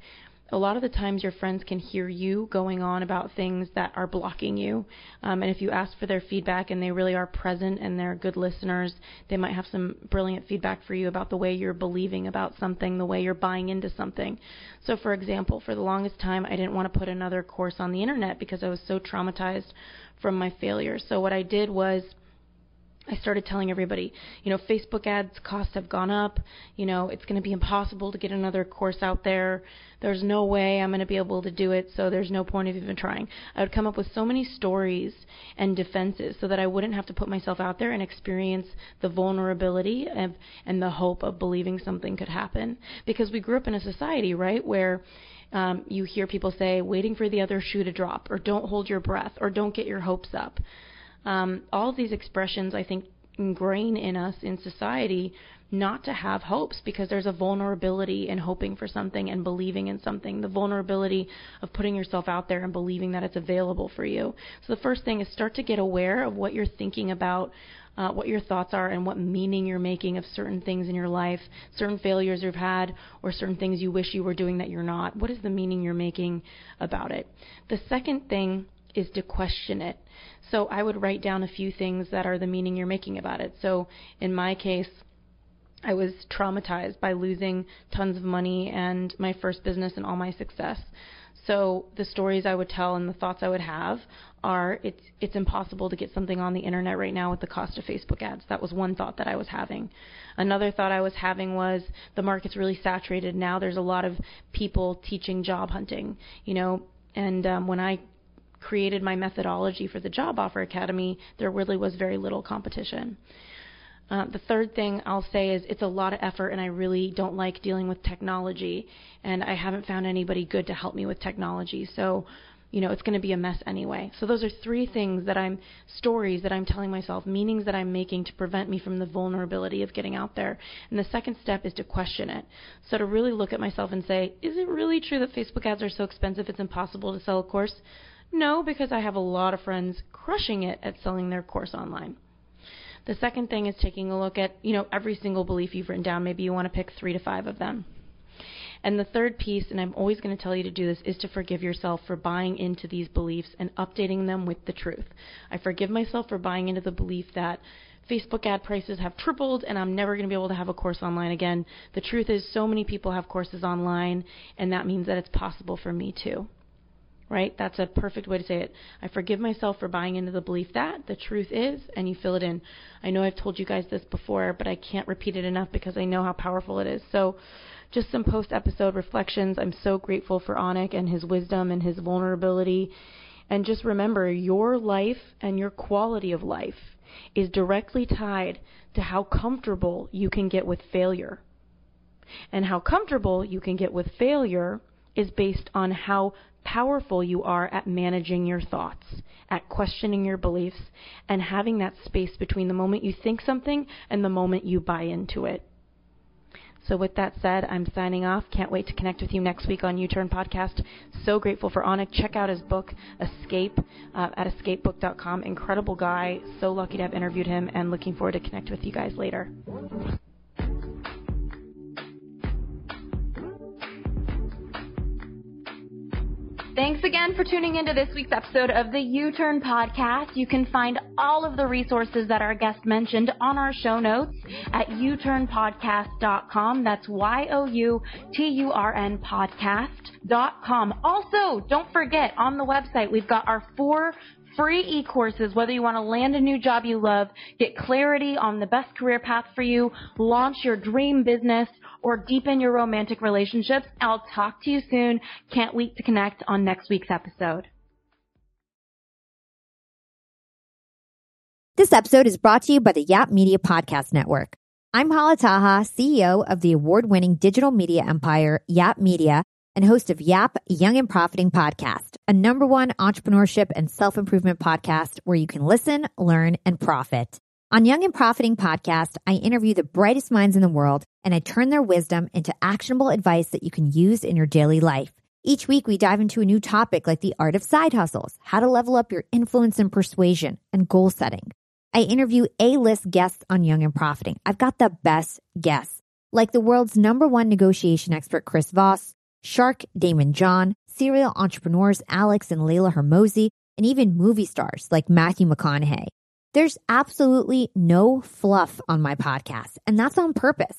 A lot of the times your friends can hear you going on about things that are blocking you. Um, and if you ask for their feedback and they really are present and they're good listeners, they might have some brilliant feedback for you about the way you're believing about something, the way you're buying into something. So, for example, for the longest time, I didn't want to put another course on the internet because I was so traumatized from my failure. So, what I did was I started telling everybody, you know, Facebook ads costs have gone up. You know, it's going to be impossible to get another course out there. There's no way I'm going to be able to do it, so there's no point of even trying. I would come up with so many stories and defenses so that I wouldn't have to put myself out there and experience the vulnerability of, and the hope of believing something could happen. Because we grew up in a society, right, where um, you hear people say, waiting for the other shoe to drop, or don't hold your breath, or don't get your hopes up. Um, all of these expressions, I think, ingrain in us in society not to have hopes because there's a vulnerability in hoping for something and believing in something, the vulnerability of putting yourself out there and believing that it's available for you. So the first thing is start to get aware of what you're thinking about. Uh, what your thoughts are and what meaning you're making of certain things in your life, certain failures you've had, or certain things you wish you were doing that you're not. What is the meaning you're making about it? The second thing is to question it. So I would write down a few things that are the meaning you're making about it. So in my case, I was traumatized by losing tons of money and my first business and all my success. So the stories I would tell and the thoughts I would have are it's it's impossible to get something on the internet right now with the cost of Facebook ads. That was one thought that I was having. Another thought I was having was the market's really saturated now. There's a lot of people teaching job hunting, you know, and um, when I created my methodology for the Job Offer Academy, there really was very little competition. Uh, the third thing I'll say is it's a lot of effort, and I really don't like dealing with technology, and I haven't found anybody good to help me with technology. So you know, it's going to be a mess anyway. So those are three things that I'm stories that I'm telling myself, meanings that I'm making to prevent me from the vulnerability of getting out there. And the second step is to question it. So to really look at myself and say, is it really true that Facebook ads are so expensive it's impossible to sell a course? No, because I have a lot of friends crushing it at selling their course online. The second thing is taking a look at, you know, every single belief you've written down. Maybe you want to pick 3 to 5 of them. And the third piece, and I'm always going to tell you to do this, is to forgive yourself for buying into these beliefs and updating them with the truth. I forgive myself for buying into the belief that Facebook ad prices have tripled and I'm never going to be able to have a course online again. The truth is, so many people have courses online, and that means that it's possible for me too. Right? That's a perfect way to say it. I forgive myself for buying into the belief that the truth is, and you fill it in. I know I've told you guys this before, but I can't repeat it enough because I know how powerful it is. So, just some post episode reflections. I'm so grateful for Anik and his wisdom and his vulnerability. And just remember, your life and your quality of life is directly tied to how comfortable you can get with failure. And how comfortable you can get with failure is based on how powerful you are at managing your thoughts, at questioning your beliefs, and having that space between the moment you think something and the moment you buy into it. So, with that said, I'm signing off. Can't wait to connect with you next week on You Turn Podcast. So grateful for Anik. Check out his book, Escape, uh, at escapebook.com. Incredible guy. So lucky to have interviewed him and looking forward to connect with you guys later. Again for tuning into this week's episode of the You Turn Podcast. You can find all of the resources that our guest mentioned on our show notes at youturnpodcast.com. That's Y O U T U R N podcast.com. Also, don't forget on the website, we've got our four free e-courses, whether you want to land a new job you love, get clarity on the best career path for you, launch your dream business, or deepen your romantic relationships. I'll talk to you soon. Can't wait to connect on next week's episode.
This episode is brought to you by the Yap Media Podcast Network. I'm Hala Taha, CEO of the award winning digital media empire, Yap Media, and host of Yap Young and Profiting Podcast, a number one entrepreneurship and self improvement podcast where you can listen, learn, and profit. On Young and Profiting Podcast, I interview the brightest minds in the world and I turn their wisdom into actionable advice that you can use in your daily life. Each week, we dive into a new topic like the art of side hustles, how to level up your influence and persuasion, and goal setting. I interview A-list guests on Young and Profiting. I've got the best guests, like the world's number one negotiation expert, Chris Voss, Shark Daymond John, serial entrepreneurs Alex and Leila Hormozi, and even movie stars like Matthew McConaughey. There's absolutely no fluff on my podcast, and that's on purpose.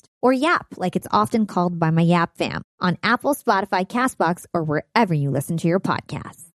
or YAP, like it's often called by my YAP fam on Apple, Spotify, Castbox, or wherever you listen to your podcasts.